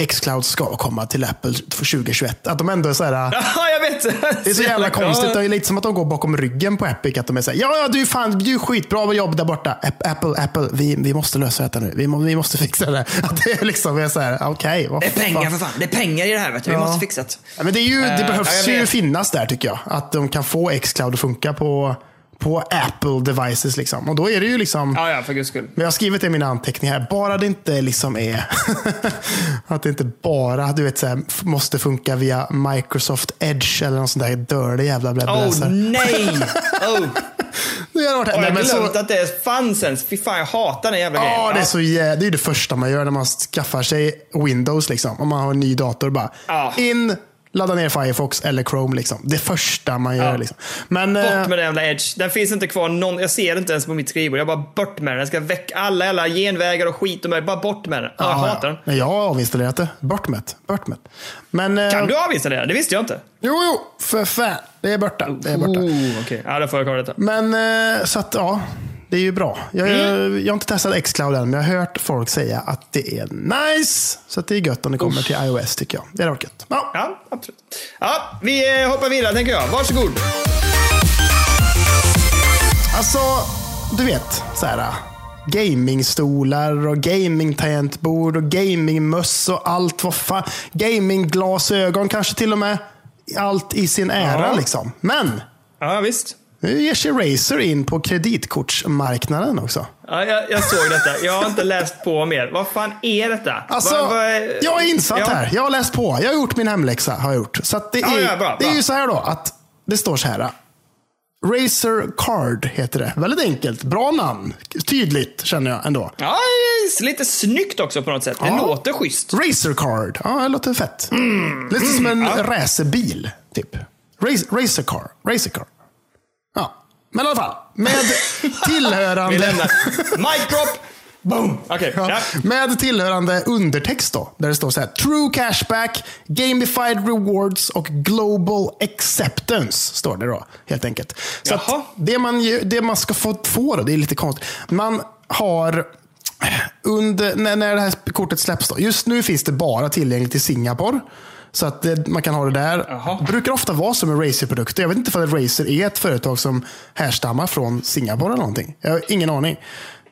Xcloud ska komma till Apple för 2021. Att de ändå är så här, *laughs* Ja, jag vet. *laughs* det är så jävla konstigt. Det är lite som att de går bakom ryggen på Epic. Att de är så här, ja, ja, du är fan, du är skitbra jobb där borta. App- Apple, Apple, vi, vi måste lösa detta nu. Vi, må, vi måste fixa det. *laughs* Att det är liksom, vi är så här, okej. vad Det är pengar fan. för fan. Det är pengar i det här. Vet du. Vi Ja. måste fixa det. Ja, men det, är ju, det Eh, behövs jag ju finnas där tycker jag. Att de kan få Xcloud att funka på, på Apple devices. Liksom. Och då är det ju liksom... Ja, ja, för guds skull. Men jag har skrivit i mina anteckningar här, bara det inte liksom är *laughs* att det inte bara du vet, så här, måste funka via Microsoft Edge eller någon sån där dörlig jävla *laughs* Åh bläbbläsare. nej! Oh. Det har varit, nej, jag men glömt så, att det fanns ens. Fy fan, jag hatar den jävla grejen. ja, det är så jä- det är det första man gör när man skaffar sig Windows. Liksom. Om man har en ny dator. Bara Ja. in, ladda ner Firefox eller Chrome. Liksom. Det första man gör. Ja. Liksom. Men, Bort eh, med den jävla Edge. Den finns inte kvar någon. Jag ser det inte ens på mitt skrivbord. Jag bara bort med den. Jag ska väcka alla jävla genvägar och skit och. Bara bort med den. Ja, jag ja, hatar den. ja. Jag har avinstallerat det. Bort med det. Bort med det. Men, eh, Kan du avinstallera? Det visste jag inte. Jo, jo, för fan. Det är borta. Det är borta. Oh, okej. Ja, då får jag kolla detta. Men eh, så att ja, det är ju bra. Jag, Mm. jag har inte testat Xcloud än, men jag har hört folk säga att det är nice. Så det är gött om det kommer till iOS tycker jag. Det är gött. Ja. Ja, absolut. Ja, vi hoppar vidare tänker jag. Varsågod. Alltså, du vet, så här. Gamingstolar och gamingtangentbord och gamingmöss och allt vad fan. Gamingglasögon kanske till och med. Allt i sin ära Ja. liksom. Men Ja, visst. Nu ger sig Razer in på kreditkortsmarknaden också. Ja, jag, jag såg detta. Jag har inte läst på mer. Vad fan är detta? Alltså, vad är- jag är insatt Ja. här. Jag har läst på. Jag har gjort min hemläxa. Har jag gjort. Så det, Ja, är, ja, bra, det är bra. ju så här då att det står så här. Razer Card heter det. Väldigt enkelt. Bra namn. Tydligt känner jag ändå. Ja, lite snyggt också på något sätt. Det låter schysst. Razer Card. Ja, det låter fett. Mm. Lite som en racerbil, typ. Race, racer Car. Racer Car. Men i alla fall. Med *laughs* tillhörande... Vi lämnar. Mic drop! Boom! Okej. Ja, Ja. Med tillhörande undertext då. Där det står så här. True cashback, gamified rewards och global acceptance. Står det då, helt enkelt. Så det, man, det man ska få, få då, det är lite konstigt. Man har under, när, när det här kortet släpps då. Just nu finns det bara tillgängligt i Singapore. Så att det, man kan ha det där. Jaha. brukar ofta vara som med Razer-produkter. Jag vet inte om Razer är ett företag som härstammar från Singapore eller någonting. Jag har ingen aning.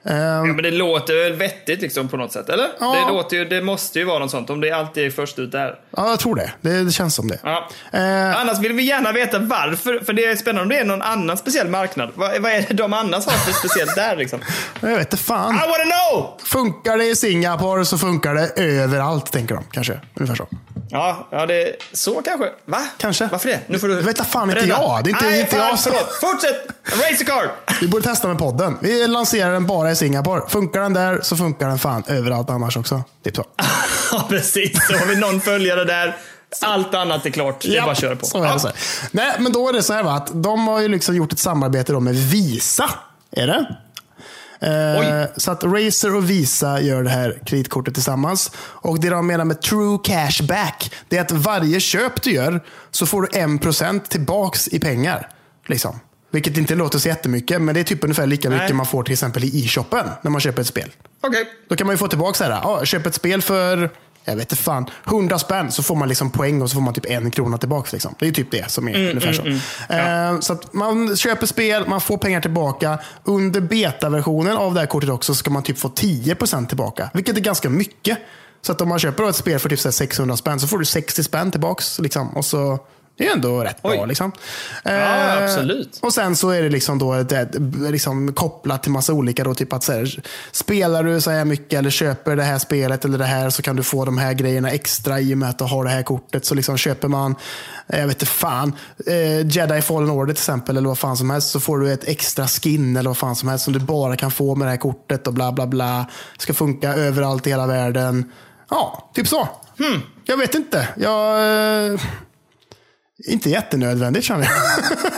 Ehm, Ja, men det låter väl vettigt liksom på något sätt, eller? Ja. Det, låter ju, det måste ju vara något sånt, om det alltid är först ut där. Ja, jag tror det. Det, det känns som det. Ja. Eh, Annars vill vi gärna veta varför, för det är spännande om det är någon annan speciell marknad. Vad, vad är det de annars har för speciellt där liksom? *laughs* jag vet inte fan. I wanna know! Funkar det i Singapore så funkar det överallt, tänker de kanske. Ungefär så. Ja, ja det så kanske. Va? Kanske. Varför det? Nu får du Det vet fan inte jag. Det är inte- Nej, inte fan, jag Förlåt. Fortsätt! Racer car! Vi borde testa med podden. Vi lanserar den bara i Singapore. Funkar den där så funkar den fan överallt annars också. Typ så. *laughs* ja, precis. Så har vi någon följare där. Allt annat är klart. Det är bara att köra på. Så är det så. Nej, men då är det så här va, att de har ju liksom gjort ett samarbete med Visa. Är det? Eh, så att Razer och Visa gör det här kreditkortet tillsammans. Och det de menar med true cashback, det är att varje köp du gör så får du 1% tillbaks i pengar. Liksom. Vilket inte låter så jättemycket, men det är typ ungefär lika mycket Nej. man får till exempel i e-shoppen när man köper ett spel. Okej. Då kan man ju få tillbaka så här, ja, köp ett spel för jag vet inte fan, 100 spänn så får man liksom poäng och så får man typ en krona tillbaka. Liksom. Det är typ det som är Mm, ungefär så. Eh, så man köper spel, man får pengar tillbaka. Under betaversionen av det här kortet också ska man typ få 10% tillbaka. Vilket är ganska mycket. Så att om man köper ett spel för typ så här 600 spänn så får du 60 spänn tillbaks. Liksom, och så det är ändå rätt Oj. bra. Liksom. Ja, Eh, absolut. och sen så är det liksom då ett, liksom kopplat till massa olika. Då, typ att så här, spelar du så här mycket eller köper det här spelet eller det här så kan du få de här grejerna extra i och med att du har det här kortet. Så liksom köper man, eh, jag vet inte fan, eh, Jedi Fallen Order till exempel eller vad fan som helst så får du ett extra skin eller vad fan som helst som du bara kan få med det här kortet och bla bla bla. Ska funka överallt i hela världen. Ja, typ så. Hmm. Jag vet inte. Jag... Eh, inte jättenödvändigt känner jag.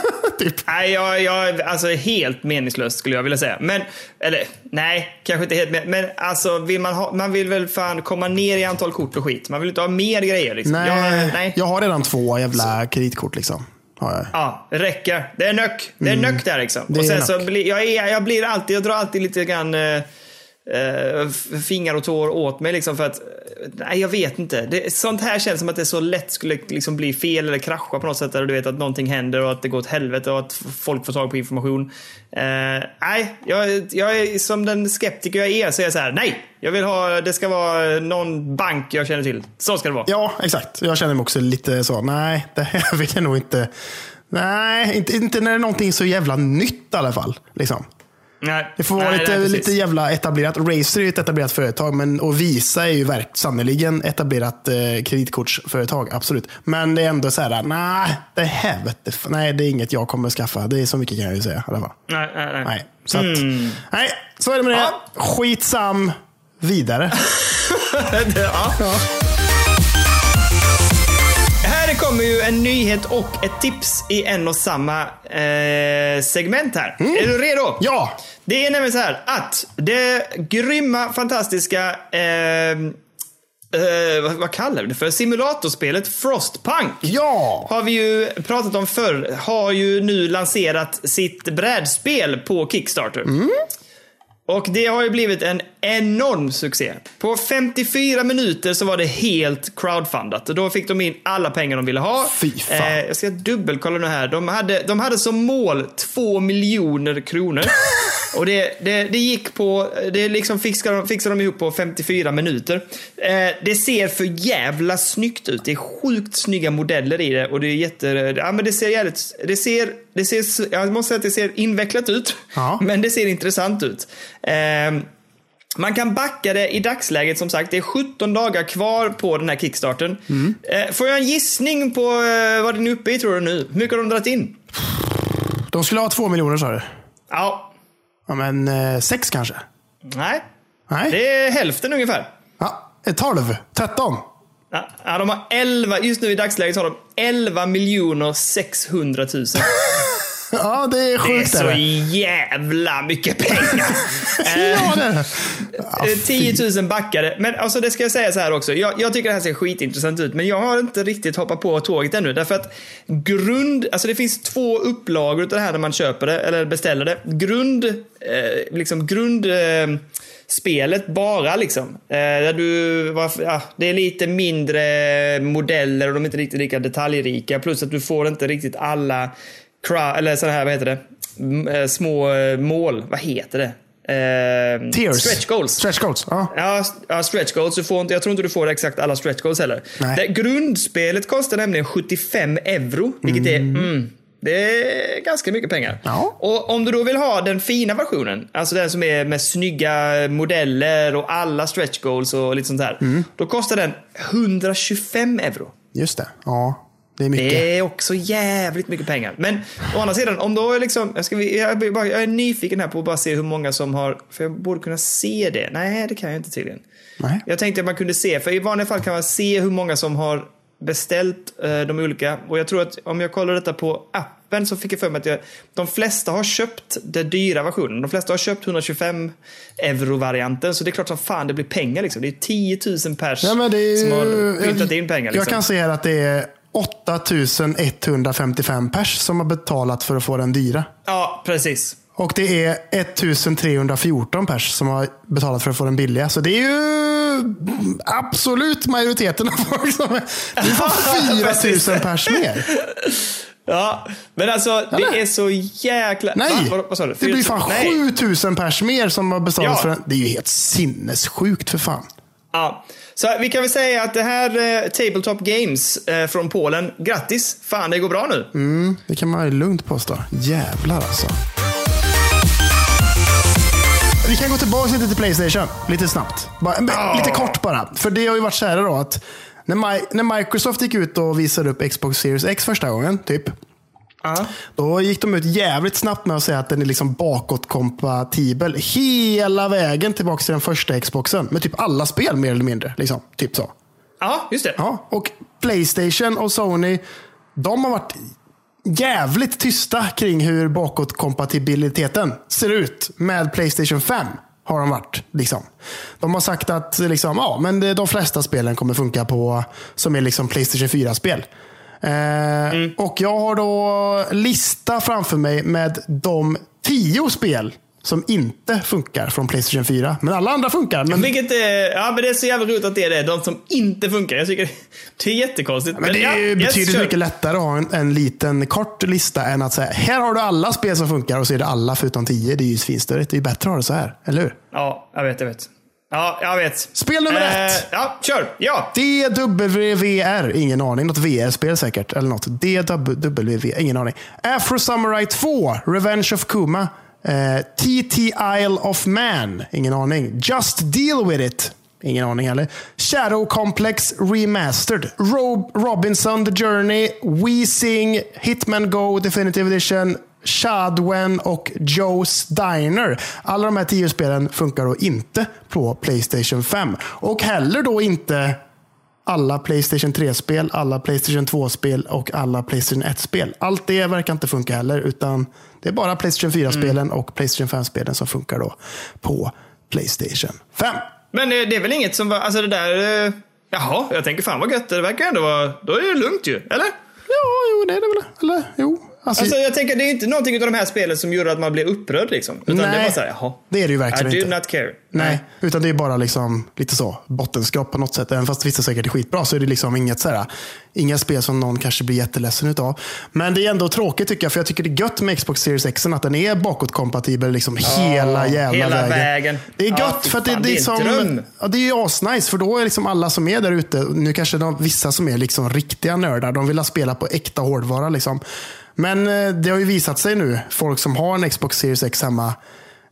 *laughs* typ. Nej, jag, jag, alltså helt meningslöst skulle jag vilja säga. Men, eller nej, kanske inte helt men, men alltså vill man ha, man vill väl fan komma ner i antal kort och skit. Man vill inte ha mer grejer liksom. Nej, Jag, nej. jag har redan två jävla kreditkort. Liksom. Ja, det räcker. Det är nöck. Det är nöck där liksom. Det och sen så blir jag, är, jag blir alltid, jag drar alltid lite grann eh, Eh, fingrar och tår åt mig liksom för att, nej jag vet inte. Det, sånt här känns som att det så lätt skulle liksom bli fel eller krascha på något sätt. Eller du vet att någonting händer och att det går åt helvete och att folk får tag på information. Eh, nej, jag, jag är som den skeptiker jag är så är jag så här, nej! Jag vill ha, det ska vara någon bank jag känner till. Så ska det vara. Ja, exakt. Jag känner mig också lite så. Nej, det här *laughs* vill jag nog inte. Nej, inte, inte när det är någonting så jävla nytt i alla fall. Liksom. Nej, Det får vara nej, lite, nej, lite jävla etablerat. Razer är ju ett etablerat företag, men och Visa är ju verk, sannerligen etablerat eh, kreditkortsföretag. Absolut. Men det är ändå så här, nej, det här vet du, nej, det är inget jag kommer skaffa. Det är så mycket kan jag ju säga. Nej, nej, nej. Nej, så, att, nej, så är det med det. Ja. Skitsam vidare. *laughs* ja. Här kommer ju en nyhet och ett tips i en och samma eh, segment här. Är du redo? Ja, Det är nämligen så här att det grymma, fantastiska eh, eh, vad, vad kallar vi det för? Simulatorspelet Frostpunk. ja. Har vi ju pratat om förr. Har ju nu lanserat sitt brädspel på Kickstarter. Och det har ju blivit en enorm succé. På 54 minuter så var det helt crowdfundat. Och då fick de in alla pengar de ville ha. Fy fan. Eh, jag ska dubbelkolla nu här. De hade, de hade som mål 2 miljoner kronor. *laughs* Och det, det, det gick på, det liksom fixade, de- fixade de ihop på 54 minuter. Eh, det ser för jävla snyggt ut. Det är sjukt snygga modeller i det och det är jätte, ja men det ser jävligt, det ser, det ser, jag måste säga att det ser invecklat ut. Ja. *laughs* Men det ser intressant ut. Eh, man kan backa det i dagsläget som sagt. Det är 17 dagar kvar på den här kickstarten. Eh, får jag en gissning på eh, vad den är uppe i tror du nu? Hur mycket har de dragit in? De skulle ha två miljoner sa du? Ja, Ja, men eh, sex kanske? nej. Nej? Det är hälften ungefär. Ja, eh, 12, 13. Ja, Ja, de har 11, just nu i dagsläget har de 11 miljoner 600 000. *laughs* Ja, det är Det är sjukt. så är det. jävla mycket pengar. *laughs* Eh, Ja, det det. Ja, Eh, fy. 10 000 backade. Men alltså det ska jag säga så här också. Jag, jag tycker det här ser skitintressant ut, men jag har inte riktigt hoppat på tåget ännu. Därför att grund, alltså det finns två upplagor av det här när man köper det, eller beställer det. Grund, eh, liksom grund... Eh, Spelet bara liksom. Eh, du, varför- ja, det är lite mindre modeller och de är inte riktigt lika detaljrika. Plus att du får inte riktigt alla, cra- eller sådana här, vad heter det? Eh, små eh, mål. Vad heter det? Eh, Tears. Stretch goals. Stretch goals, ja. Ja, ja, stretch goals. Du får inte, jag tror inte du får exakt alla stretch goals heller. Det, grundspelet kostar nämligen 75 euro, vilket är mm, det är ganska mycket pengar. Ja. Och om du då vill ha den fina versionen, alltså den som är med snygga modeller och alla stretch goals och lite sånt där. Mm. Då kostar den 125 euro. Just det. Ja, det är mycket. Det är också jävligt mycket pengar. Men å andra sidan, om då är liksom, jag, ska, jag, jag är nyfiken här på att bara se hur många som har, för jag borde kunna se det. Nej, det kan jag inte tydligen. Nej. Jag tänkte att man kunde se, för i vanliga fall kan man se hur många som har beställt eh, de olika. Och jag tror att om jag kollar detta på appen så fick jag för mig att jag, de flesta har köpt den dyra versionen. De flesta har köpt 125 euro-varianten. Så det är klart som fan det blir pengar liksom. Det är 10 000 pers Ja, är, som har pyttat in pengar. Liksom. Jag kan se här att det är 8155 pers som har betalat för att få den dyra. Ja, precis. Och det är 1314 pers som har betalat för att få den billiga. Så det är ju absolut majoriteten av folk som är... Det fan *laughs* Precis. 4000 pers mer. Ja, men alltså Eller? det är så jäkla... Nej, Va? Vad, vad du? det blir fan Nej. 7000 pers mer som har betalat Ja. för den. Det är ju helt sinnessjukt för fan. Ja. Så vi kan väl säga att det här eh, Tabletop Games eh, från Polen, grattis! Fan, det går bra nu. Mm, det kan man ju lugnt påstå. Jävlar alltså. Vi kan gå tillbaka lite till Playstation, lite snabbt. Bara, men Lite kort bara. För det har ju varit så här då att när, när Microsoft gick ut och visade upp Xbox Series X första gången, typ. Då gick de ut jävligt snabbt med att säga att den är liksom bakåtkompatibel hela vägen tillbaka till den första Xboxen. Med typ alla spel mer eller mindre. Liksom. Typ så. ja, just det. Ja, och Playstation och Sony, de har varit jävligt tysta kring hur bakåtkompatibiliteten ser ut med Playstation 5. Har de varit. Liksom. De har sagt att liksom, ja, men de flesta spelen kommer funka på som är liksom Playstation 4-spel. Eh, Och jag har då lista framför mig med de tio spel som inte funkar från Playstation 4. Men alla andra funkar. Men, Vilket är, ja men det är så jävla roligt att det är det. De som inte funkar. Jag tycker *laughs* det är jättekonstigt. men det är ju ja, betydligt yes, mycket lättare att ha en, en liten kort lista än att säga här har du alla spel som funkar och så är det alla förutom 10. Det är ju svinstörigt. Det är ju bättre att ha det så här, eller hur? Ja, jag vet, jag vet. Ja, jag vet. Spel nummer ett. Ja, kör. Ja. DWVR, ingen aning. Något VR-spel säkert. Eller något. DWV, ingen aning. Afro Samurai 2, Revenge of Kuma. Eh, TT Isle of Man, ingen aning. Just Deal With It, ingen aning heller. Shadow Complex Remastered. Rob Robinson The Journey, We Sing, Hitman Go Definitive Edition, Shadwen och Joe's Diner. Alla de här tio spelen funkar då inte på Playstation 5. Och heller då inte alla Playstation 3-spel, alla Playstation 2-spel och alla Playstation 1-spel. Allt det verkar inte funka heller, utan det är bara Playstation 4-spelen och Playstation 5-spelen som funkar då på Playstation 5. Men eh, det är väl inget som var, alltså det där, eh, jaha, jag tänker fan vad gött. Det verkar ändå vara, då är det lugnt ju, eller? Ja, jo, det är det väl. Eller, jo. Alltså, Alltså jag tänker, det är inte någonting av de här spelen som gjorde att man blev upprörd liksom. Utan det Nej, var såhär, jaha. det är det ju verkligen I do inte. not care. Nej, utan det är bara liksom lite så bottenskrap på något sätt. Även fast vissa säkert är skitbra så är det liksom inget så här, inga spel som någon kanske blir jätteledsen utav. Men det är ändå tråkigt tycker jag, för jag tycker det är gött med Xbox Series X att den är bakåtkompatibel liksom hela jävla hela vägen. vägen. Det är Ja, gött fy för att det, det, är det är en som, dröm. ja, det är ju asnice för då är liksom alla som är där ute, nu kanske de, vissa som är liksom riktiga nördar, de vill ha spela på äkta hårdvara. Liksom. Men eh, det har ju visat sig nu, folk som har en Xbox Series X hemma,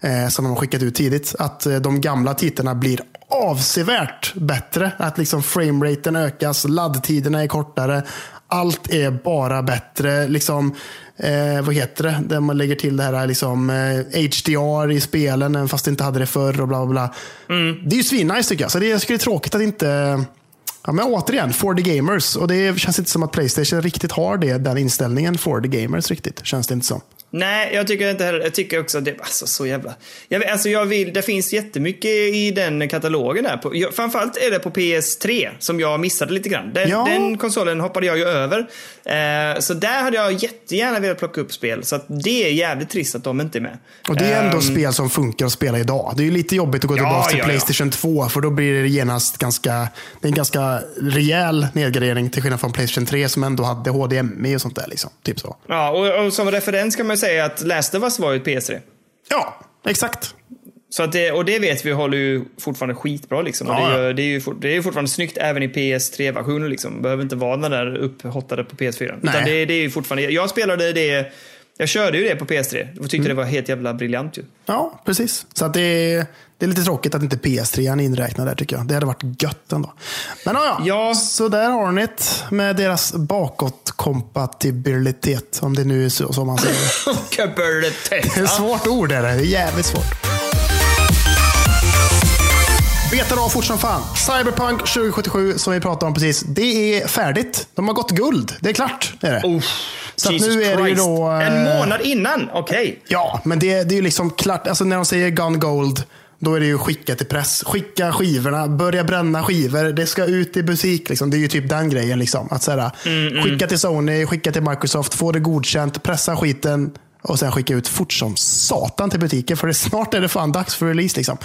eh, som de har skickat ut tidigt, att eh, de gamla titlarna blir avsevärt bättre. Att liksom frameraten ökas, laddtiderna är kortare. Allt är bara bättre. Liksom, eh, vad heter det? Där man lägger till det här liksom, eh, HDR i spelen, fast det inte hade det förr och bla bla bla. Det är ju svinnice tycker jag. Så det, jag tycker det är tråkigt att inte Ja, men återigen, for the gamers. Och det känns inte som att Playstation riktigt har det, den inställningen for the gamers riktigt. Känns det inte som. Nej, jag tycker inte heller. Jag tycker också att det alltså så jävla. Jag, alltså jag vill, det finns jättemycket i den katalogen där. På, jag, framförallt är det på PS3 som jag missade lite grann. Den, Ja. den konsolen hoppade jag ju över. Eh, så där hade jag jättegärna velat plocka upp spel. Så att det är jävligt trist att de inte är med. Och det är ändå Ehm, spel som funkar att spela idag. Det är ju lite jobbigt att gå Ja, tillbaka till ja. Playstation 2, för då blir det genast ganska, det är en ganska rejäl nedgradering till skillnad från Playstation 3 som ändå hade HDMI och sånt där. Liksom. Typ så. Ja, och, och som referens kan man ju säga att Last of Us var ju ett PS3. Ja, exakt. Så att det, och det vet vi håller ju fortfarande skitbra liksom. Och Ja, det, ju- det, är ju, det är ju fortfarande snyggt även i PS3-versionen liksom. Behöver inte vara den där upphottade på PS4. Nej. Utan det, det är ju fortfarande, jag spelade det, jag körde ju det på PS3 och tyckte Mm. det var helt jävla briljant ju. Ja, precis. Så att det, är, det är lite tråkigt att inte PS3 är inräknad där tycker jag. Det hade varit gött ändå. Men ja, Ja. så där har ni det med deras bakåtkompatibilitet. Om det nu är så som man säger. Det är ett svårt ord är det. Det är jävligt svårt. Betar av fort som fan. Cyberpunk 2077 som vi pratade om precis. Det är färdigt. De har gått guld. Det är klart. Det är det. Oh, Så nu är det ju Christ. då, eh, En månad innan, okej. Ja, men det, det är ju liksom klart. Alltså när de säger Gun Gold, då är det ju skicka till press. Skicka skivorna, börja bränna skivor. Det ska ut i butik. Liksom. Det är ju typ den grejen. Liksom. Att så här, Skicka till Sony, skicka till Microsoft, få det godkänt, pressa skiten och sen skicka ut fort som satan till butiken. För det, snart är det fan dags för release. Liksom.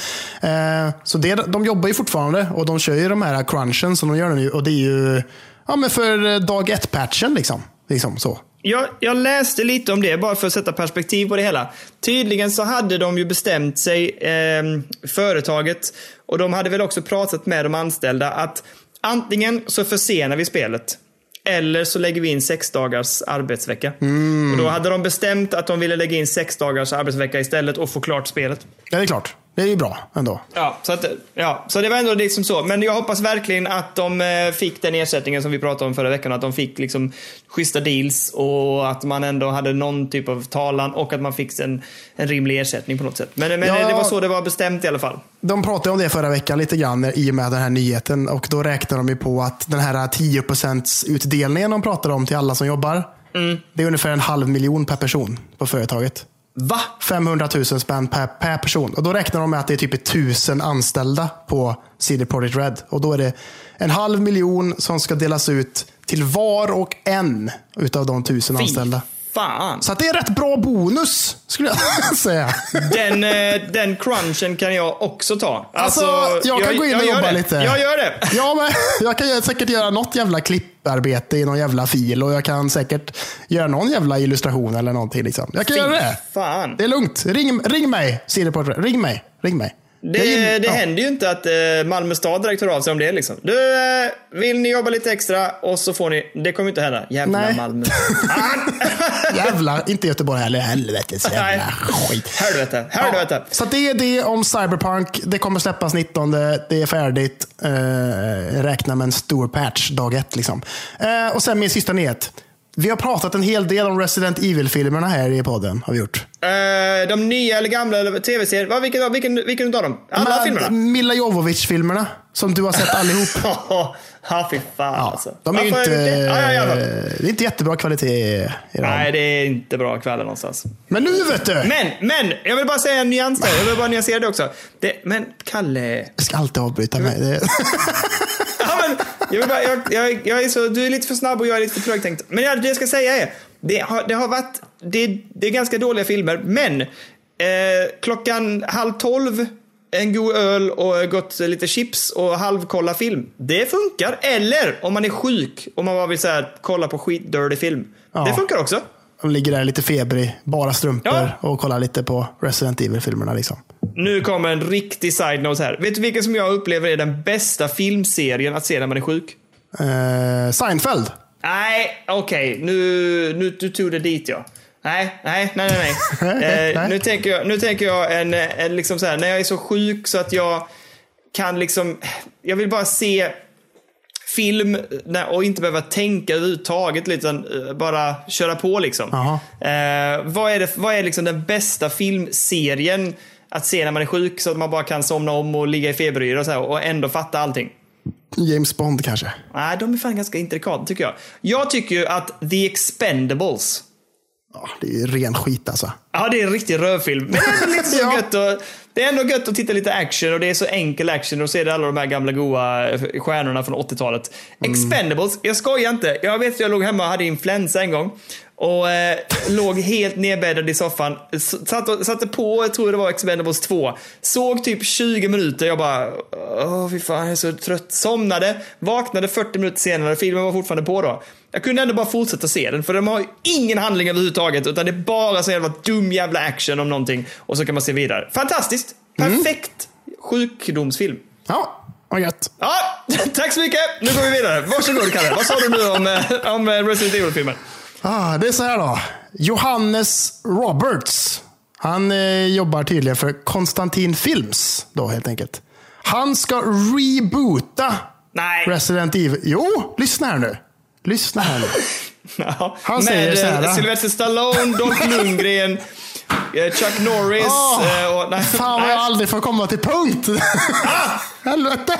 Eh, så det, de jobbar ju fortfarande och de kör ju de här crunchen som de gör nu. Och det är ju ja, men för eh, dag ett-patchen. Liksom. Liksom så. Jag, jag läste lite om det, bara för att sätta perspektiv på det hela. Tydligen så hade de ju bestämt sig, eh, företaget, och de hade väl också pratat med de anställda, att antingen så försenar vi spelet, eller så lägger vi in sex dagars arbetsvecka. Och då hade de bestämt att de ville lägga in sex dagars arbetsvecka istället och få klart spelet. Ja, det är klart. Det är ju bra ändå. Ja, så, att, ja, så det var ändå liksom så. Men jag hoppas verkligen att de eh, fick den ersättningen som vi pratade om förra veckan. Att de fick liksom schyssta deals och att man ändå hade någon typ av talan och att man fick en, en rimlig ersättning på något sätt. Men, men Ja. det var så det var bestämt i alla fall. De pratade om det förra veckan lite grann i och med den här nyheten och då räknar de ju på att den här 10% utdelningen de pratade om till alla som jobbar. Det är ungefär en halv miljon per person på företaget. Va? 500 000 spänn per, per person. Och då räknar de med att det är typ 1000 anställda på CD Projekt Red. Och då är det en halv miljon som ska delas ut till var och en utav de tusen Fy anställda. Fan. Så att det är rätt bra bonus, skulle jag *laughs* säga. Den, eh, den crunchen kan jag också ta. Alltså, jag kan gå in och jobba lite. Jag gör det. Ja, men *laughs* jag kan säkert göra något jävla klipparbete i någon jävla fil och jag kan säkert göra någon jävla illustration eller någonting. Liksom. Jag kan Fy göra det. fan. Det är lugnt. Ring, ring mig, C-reporter. Ring mig. Ring mig. Det, gill- det ja. händer ju inte att eh, Malmö stad direkt hör av sig om det. Liksom. Du, eh, vill ni jobba lite extra och så får ni... Det kommer inte hända. Jävla Nej. Malmö. *laughs* Jävla, inte Göteborg heller. Helvetes Nej. jävla skit. Helvete. Helvete. Ja, så det är det om Cyberpunk. Det kommer släppas 19. Det är färdigt. Eh, räkna med en stor patch dag ett. Liksom. Eh, och sen min sista nyhet. Vi har pratat en hel del om Resident Evil-filmerna här i podden. Har vi gjort. Eh, de nya eller gamla eller tv-serier. Va, vilken, vilken, vilken av dem? Alla Men filmerna? Milla Jovovich-filmerna. Som du har sett allihop. *laughs* Ja, fy fan alltså. De är Varför inte, det? Ja, ja, ja. det är inte jättebra kvalitet i dem. Nej, det är inte bra kvällar någonstans. Men nu vet du! Men, men, jag vill bara säga en nyans där. Jag vill bara nyansera det också. Det, men, Kalle. Jag ska alltid avbryta mig. *laughs* Men, jag bara, jag, jag, jag är så, du är lite för snabb och jag är lite för trögtänkt. Men det jag ska säga är, det har, det har varit, det, det är ganska dåliga filmer, men eh, klockan halv tolv, en god öl och gott lite chips och halvkolla film. Det funkar. Eller om man är sjuk och man bara vill så här, kolla på skitdirty film. Ja. Det funkar också. de ligger där lite febrig, bara strumpor Ja. och kollar lite på Resident Evil-filmerna. Liksom. Nu kommer en riktig side-note här. Vet du vilken som jag upplever är den bästa filmserien att se när man är sjuk? Eh, Seinfeld. Nej, okej. Nu, nu du tog det dit ja. Nej, nej, nej, nej. nej. *laughs* eh, nu, tänker jag, nu tänker jag en, en liksom så här, när jag är så sjuk så att jag kan liksom, jag vill bara se film och inte behöva tänka överhuvudtaget, utan eh, bara köra på liksom. Eh, vad är, det, vad är liksom den bästa filmserien att se när man är sjuk så att man bara kan somna om och ligga i feberyra och, så här, och ändå fatta allting? James Bond kanske. Nej, de är fan ganska intrikata tycker jag. Jag tycker ju att The Expendables Ja, det är ju ren skit alltså. Ja, det är en riktig rövfilm. Men det är lite *laughs* så Ja. gött att, det är ändå gött att titta lite action och det är så enkel action och så är det alla de här gamla goa stjärnorna från 80-talet. Expendables, jag skojar inte. Jag vet att jag låg hemma och hade influensa en gång. Och eh, låg helt nedbäddad i soffan. Satt satte på, jag tror det var Expendables 2. Såg typ 20 minuter, jag bara, åh fy fan jag är så trött. Somnade, vaknade 40 minuter senare, filmen var fortfarande på då. Jag kunde ändå bara fortsätta se den, för de har ju ingen handling överhuvudtaget, utan det är bara så jävla dum jävla action om någonting. Och så kan man se vidare. Fantastiskt! Perfekt sjukdomsfilm. Ja, vad gött. Ja, *laughs* tack så mycket! Nu går vi vidare. Varsågod Kalle, vad sa du nu om, eh, om eh, Resident Evil-filmen? Ah, det är så här då. Johannes Roberts. Han eh, jobbar tydligen för Konstantin Films. Då helt enkelt. Han ska reboota Nej. Resident Evil. Jo, lyssna här nu. Lyssna här nu. *laughs* Ja, Han säger så här, eh, va? Sylvester Stallone, Dolph *laughs* Lundgren, eh, Chuck Norris eh, och... Nej, Fan vad jag aldrig får komma till punkt. *laughs* Helvete.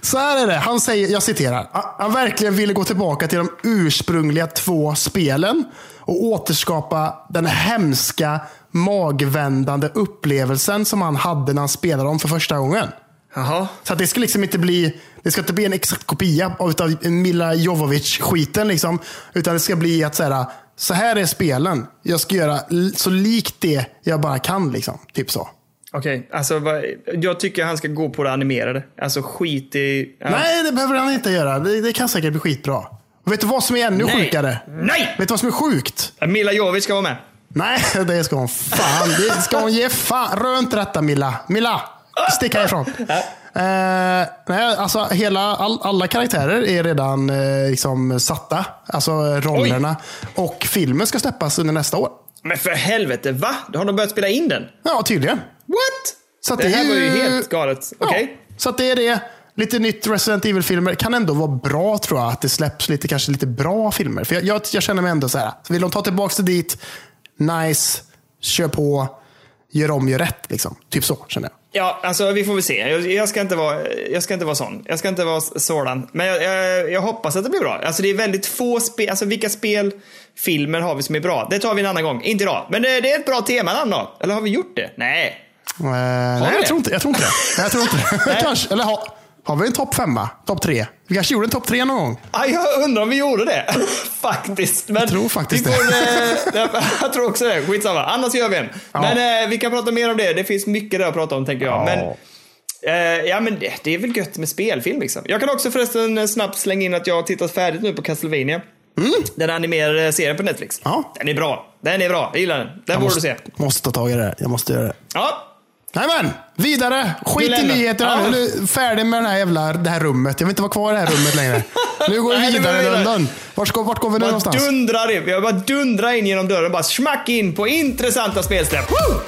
Så här är det. Han säger, jag citerar. "Han- verkligen ville gå tillbaka till de ursprungliga två spelen och återskapa den hemska, magvändande upplevelsen som han hade när han spelade dem för första gången. Jaha. Så att det ska liksom inte bli, det ska inte bli en exakt kopia av Mila Jovovich-skiten. Liksom, utan det ska bli att så här, så här är spelen. Jag ska göra så likt det jag bara kan. Liksom. Typ så. Okej, alltså vad- jag tycker han ska gå på det animerade. Alltså skit i... ja. Nej, det behöver han inte göra. Det, det kan säkert bli skitbra. Och vet du vad som är ännu Nej. sjukare? Nej! Vet du vad som är sjukt? Mila Jovovich ska vara med. Nej, *laughs* det ska hon fan. Det ska hon ge fan. Rör inte detta Milla. Milla, stick härifrån. *laughs* Eh, nej, alltså hela, all, alla karaktärer är redan eh, liksom satta. Alltså rollerna. Och filmen ska släppas under nästa år. Men för helvete, va? Har de börjat spela in den? Ja, tydligen. What? Så att det det här är var ju helt galet. Ja, så att det är det. Lite nytt Resident Evil-filmer. Kan ändå vara bra tror jag. Att det släpps lite, kanske lite bra filmer. För jag, jag, jag känner mig ändå så här. Vill de ta tillbaka det dit, nice, kör på, gör om, gör rätt. Liksom. Typ så känner jag. Ja, alltså vi får väl se. Jag, jag, ska inte vara, jag ska inte vara sån. Jag ska inte vara sådan. Men jag, jag, jag hoppas att det blir bra. Alltså det är väldigt få spel. Alltså vilka spelfilmer har vi som är bra? Det tar vi en annan gång. Inte idag. Men det, det är ett bra tema då. Eller har vi gjort det? Nej. Eh, nej, jag tror inte, jag tror inte det. *laughs* Jag tror inte det. Kanske, eller ha, Har vi en topp femma? Topp tre? Vi kanske gjorde en topp tre någon gång? Ja, jag undrar om vi gjorde det. *laughs* faktiskt. Men Jag tror faktiskt får, det. eh, *laughs* jag tror också det. Skitsamma. Annars gör vi en. Ja. Men eh, vi kan prata mer om det. Det finns mycket där att prata om tänker jag. Ja. Men, eh, ja, men det, det är väl gött med spelfilm liksom. Jag kan också förresten eh, snabbt slänga in att jag har tittat färdigt nu på Castlevania. Den animerade serien på Netflix. Mm. Ja. Den är bra. Den är bra. Jag gillar den. Den Jag borde måste, du se. måste ta tag i det. Jag måste göra det. Ja. Nämen, vidare. Skit i nyheterna Ja. nu. Nu är färdig med den här jävla, det här rummet. Jag vill inte vara kvar i det här rummet längre. Nu går vi *laughs* vidare vi i rundan. Vart, vart går vi nu Bara någonstans? dundrar in. Har bara dundrar in genom dörren. Bara smack in på intressanta spelsläpp. Woo!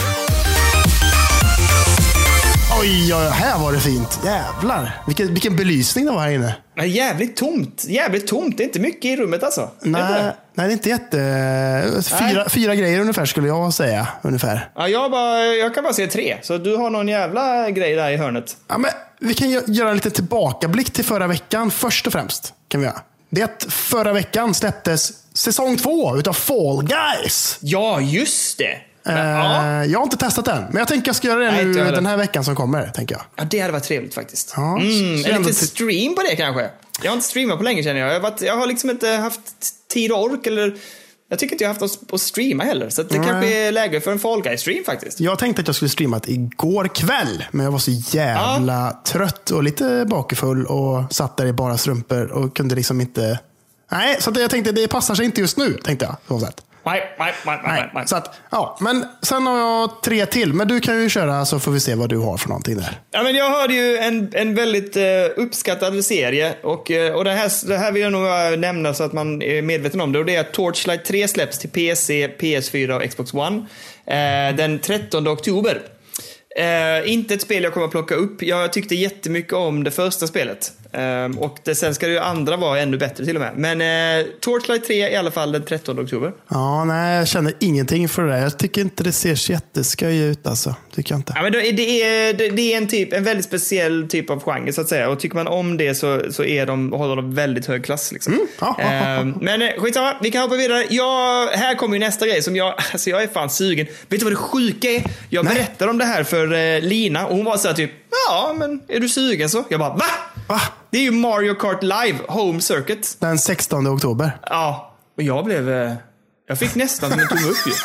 Oj, oj, här var det fint. Jävlar. Vilken, vilken belysning det var här inne. Men jävligt tomt. Jävligt tomt. Det är inte mycket i rummet alltså. Nej? Nej, det är inte jätte... Fyra, fyra grejer ungefär skulle jag säga. Ungefär. Ja, jag, bara, jag kan bara se tre. Så du har någon jävla grej där i hörnet. Ja, men vi kan gö- göra en liten tillbakablick till förra veckan först och främst. Kan vi göra. Det är att förra veckan släpptes säsong två utav Fall Guys. Ja, just det. Men, Eh, ja. Jag har inte testat den, men jag tänker jag ska göra det Nej, nu den här veckan som kommer. tänker jag. ja, det hade varit trevligt faktiskt. Ja, mm, en liten stream på det kanske. Jag har inte streamat på länge känner jag. Jag har, varit, jag har liksom inte haft tid och ork eller jag tycker inte jag har haft något att streama heller. Så att det Nej. kanske är läge för en Fall Guys-stream faktiskt. Jag tänkte att jag skulle streama igår kväll, men jag var så jävla trött och lite bakfull och satt där i bara strumpor och kunde liksom inte... Nej, så att jag tänkte det passar sig inte just nu, tänkte jag. Så sätt. Nej, nej, nej, nej, nej. Så att, ja, men sen har jag tre till, men du kan ju köra så får vi se vad du har för någonting där. Ja, men jag hörde ju en, en väldigt eh, uppskattad serie och, eh, och det, här, det här vill jag nog nämna så att man är medveten om det. Och det är att Torchlight 3 släpps till PC, PS4 och Xbox One eh, den 13 oktober. Inte ett spel jag kommer att plocka upp. Jag tyckte jättemycket om det första spelet. Eh, och det, sen ska det ju andra vara ännu bättre till och med. Men eh, Torchlight 3 i alla fall den 13 oktober. Ja, nej, jag känner ingenting för det där. Jag tycker inte det ser så jätteskoj ut alltså. Tycker jag inte. Ja, men det, det, är, det, det är en, typ, en väldigt speciell typ av genre så att säga. Och tycker man om det så, så är de, håller de väldigt hög klass. Liksom. Ja. Ehm, men eh, skitsamma, vi kan hoppa vidare. Jag, här kommer ju nästa grej som jag, *laughs* alltså jag är fan sugen. Vet du vad det sjuka är? Jag Nej. berättade om det här för eh, Lina och hon var så här typ, ja men är du sugen så? Jag bara, va? Va? Det är ju Mario Kart Live Home Circuit. Den 16 oktober. Ja, och jag blev, eh, jag fick nästan som en tumme upp ju. *laughs*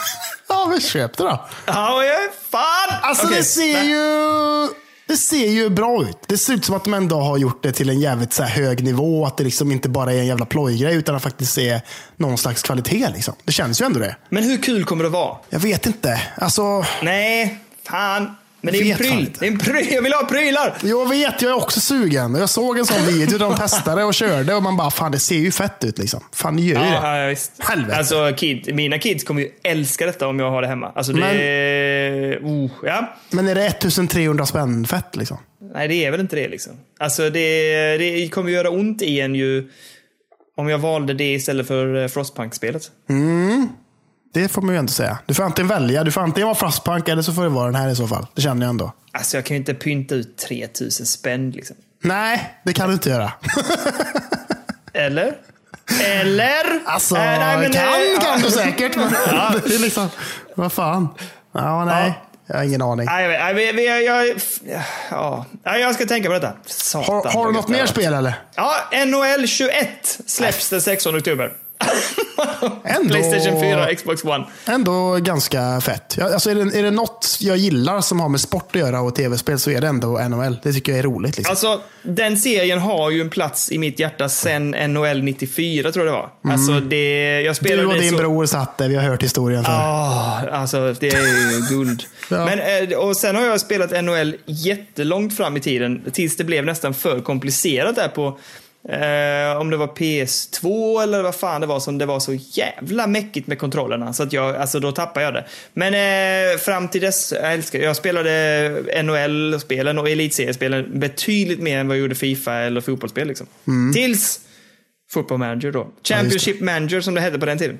Ja, men köp det då. Ja, jag fan! Alltså Okej, det ser ju... Det ser ju bra ut. Det ser ut som att de ändå har gjort det till en jävligt så här hög nivå. Att det liksom inte bara är en jävla plojgrej utan att faktiskt är någon slags kvalitet. Liksom. Det känns ju ändå det. Men hur kul kommer det vara? Jag vet inte. Alltså, Nej, fan. Men det är en pryl. inte. Det är en pryl. Jag vill ha prylar. jag vet, jag är också sugen. Jag såg en sån video där de testade och körde och man bara, fan det ser ju fett ut liksom. Fan det gör ju det. Ja, ja, visst. Helvete. Alltså, kid, mina kids kommer ju älska detta om jag har det hemma. Alltså, det Men- är... Oh, ja. Men är det 1300 spänn fett liksom? Nej, det är väl inte det liksom. Alltså, det, det kommer göra ont i en ju om jag valde det istället för eh, Frostpunk-spelet. Det får man ju ändå säga. Du får antingen välja. Du får antingen vara Frostpunk eller så får det vara den här i så fall. Det känner jag ändå. Alltså, jag kan ju inte pynta ut 3000 spänn liksom. Nej, det kan du inte göra. *laughs* Eller? Eller? Alltså, Eh, nej, men, kan, eh, kan ja. du säkert. *laughs* Men *laughs* det är liksom, vad fan. Ja, nej. Jag har ingen aning. Nej, jag, nej, vi- vi- jag, ja. Nej, jag ska tänka på detta. Satan, Har, har du något mer spel eller? Ja, NHL 21 släpps den 16 oktober. *laughs* Ändå- Playstation 4, Xbox One. Ändå ganska fett. Alltså är, det, är det något jag gillar som har med sport att göra och tv-spel så är det ändå NHL. Det tycker jag är roligt. Liksom. Alltså, den serien har ju en plats i mitt hjärta sen NHL 94, tror jag det var. Alltså, det, jag spelade Mm. du och din så... bror satt där, vi har hört historien. För. Ah, alltså det är ju guld. *laughs* Ja. Men, eh, och sen har jag spelat NHL jättelångt fram i tiden, tills det blev nästan för komplicerat där på eh, om det var PS2 eller vad fan det var som det var så jävla mäckigt med kontrollerna. Så att jag, alltså då tappade jag det. Men eh, fram till dess, jag älskar Jag spelade NHL-spelen och elitseriespelen betydligt mer än vad jag gjorde Fifa eller fotbollsspel. Liksom. Tills Football Manager då. Championship Manager som det hette på den tiden.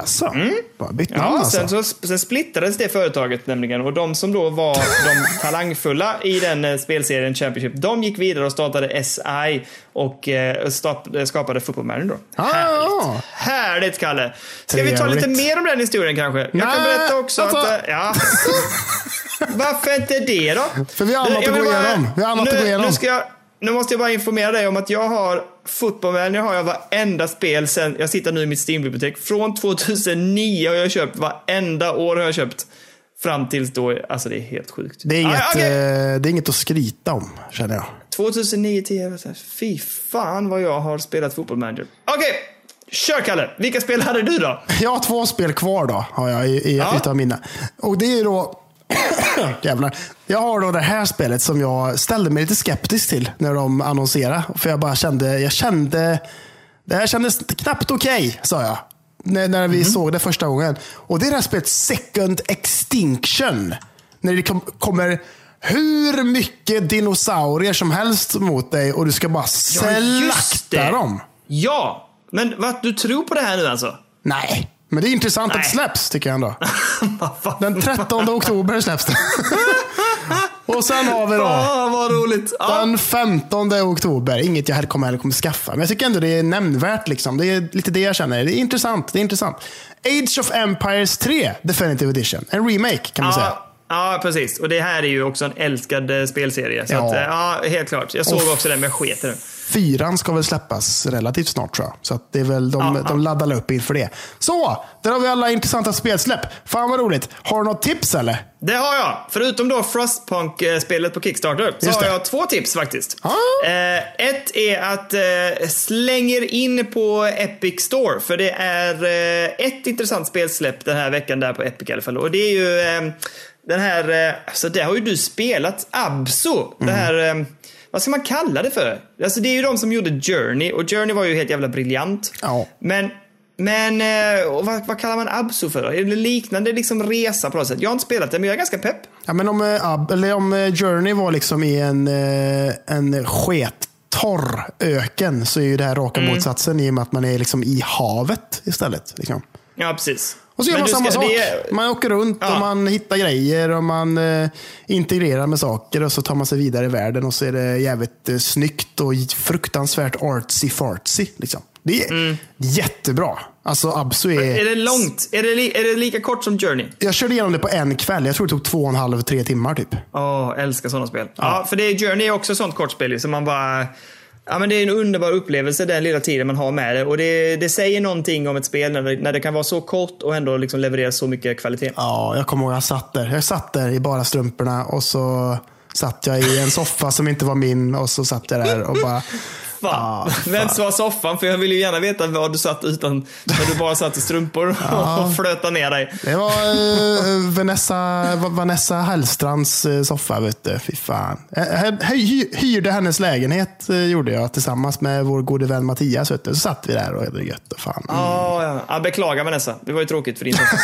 Alltså, bara bytt namn Mm. Ja, alltså. sen, så, sen splittrades det företaget nämligen och de som då var *laughs* de talangfulla i den eh, spelserien Championship, de gick vidare och startade SI och eh, stap, eh, skapade Football Manager. Ah, Härligt. ja. Härligt, Kalle. Ska vi ta Trevligt. lite mer om den historien kanske? Jag kan berätta också alltså- att... eh, Ja. *laughs* Varför inte det då? För vi har annat att gå bara- igenom. Vi har annat nu, att gå igenom. Nu, ska jag, nu måste jag bara informera dig om att jag har Fotbollmanager har jag varenda spel sen, jag sitter nu i mitt Steam-bibliotek. Från 2009 har jag köpt, varenda år har jag köpt. Fram tills då, alltså det är helt sjukt. Det är, inget, Ah, okej. eh, det är inget att skryta om, känner jag. 2009 10 jag var så här, fy fan vad jag har spelat fotbollmanager. Okej, kör Kalle. Vilka spel hade du då? *laughs* Jag har två spel kvar då, har jag i, i Ja. utav mina. Och det är då... *coughs* Jävlar. Jag har då det här spelet som jag ställde mig lite skeptisk till när de annonserade. För jag bara kände, jag kände... Det här kändes knappt okej, sa jag. När, när vi såg det första gången. Och det är det här spelet Second Extinction. När det kom, kommer hur mycket dinosaurier som helst mot dig och du ska bara slakta dem. Ja, men vad, du tror på det här nu alltså? Nej, men det är intressant att Nej. det släpps tycker jag ändå. *laughs* Den 13 oktober släpps det. *laughs* Och sen har vi då Ah, vad roligt. Ja. den 15 oktober. Inget jag kommer, heller kommer skaffa. Men jag tycker ändå det är nämnvärt. Liksom. Det är lite det jag känner. Det är intressant. Det är intressant. Age of Empires 3 Definitive Edition. En remake kan man säga. Ja, ja, precis. Och det här är ju också en älskad eh, spelserie. Så Ja. att, eh, ja, helt klart. Jag såg också den, men jag sket i den. Fyran ska väl släppas relativt snart tror jag. Så det är väl, de, Ja, de laddar upp inför det. Så, där har vi alla intressanta spelsläpp. Fan vad roligt. Har du något tips eller? Det har jag. Förutom då Frostpunk-spelet på Kickstarter så har jag två tips faktiskt. Ah. Eh, ett är att eh, slänger in på Epic Store. För det är eh, ett intressant spelsläpp den här veckan där på Epic i alla fall. Och det är ju eh, den här, eh, alltså det har ju du spelat, Abso. Det här, eh, vad ska man kalla det för? Alltså det är ju de som gjorde Journey och Journey var ju helt jävla briljant. Ja. Men men eh, vad, vad kallar man Abso för då? Är det liknande liksom resa på något sätt? Jag har inte spelat det, men jag är ganska pepp. Ja, men om, eh, Ab- eller om eh, Journey var liksom i en, en skettorr öken så är ju det här raka Mm. motsatsen i och med att man är liksom i havet istället. Liksom. Ja, precis. Och så gör man samma ska- sak. är- Man åker runt Ja. och man hittar grejer och man eh, integrerar med saker och så tar man sig vidare i världen och så är det jävligt eh, snyggt och fruktansvärt artsy-fartsy. Liksom. Det är jättebra. Alltså Absu är... Mm. Är det långt? Är det, li- är det lika kort som Journey? Jag körde igenom det på en kväll. Jag tror det tog två och en halv, tre timmar typ. Åh, älskar sådana spel. Ja. för det är Journey är också ett sånt kortspel som man bara... Ja, men det är en underbar upplevelse den lilla tiden man har med det. Och det, det säger någonting om ett spel när det, när det kan vara så kort och ändå liksom leverera så mycket kvalitet. Ja, jag kommer ihåg jag satt där. Jag satt där i bara strumporna och så satt jag i en soffa som inte var min och så satt jag där och bara... Fan. Ah. Vems var soffan? För jag vill ju gärna veta var du satt utan... När du bara satt i strumpor och *laughs* flötade ner dig. Det var eh, Vanessa, Va- Vanessa Hellstrands eh, soffa, vet du. Fy fan. Jag, jag hy- hyrde hennes lägenhet, eh, gjorde jag, tillsammans med vår gode vän Mattias. Vet du. Så satt vi där och hade det gött. Och fan. Ja, ja. ja. Beklagar Vanessa. Det var ju tråkigt för din *laughs* soffa.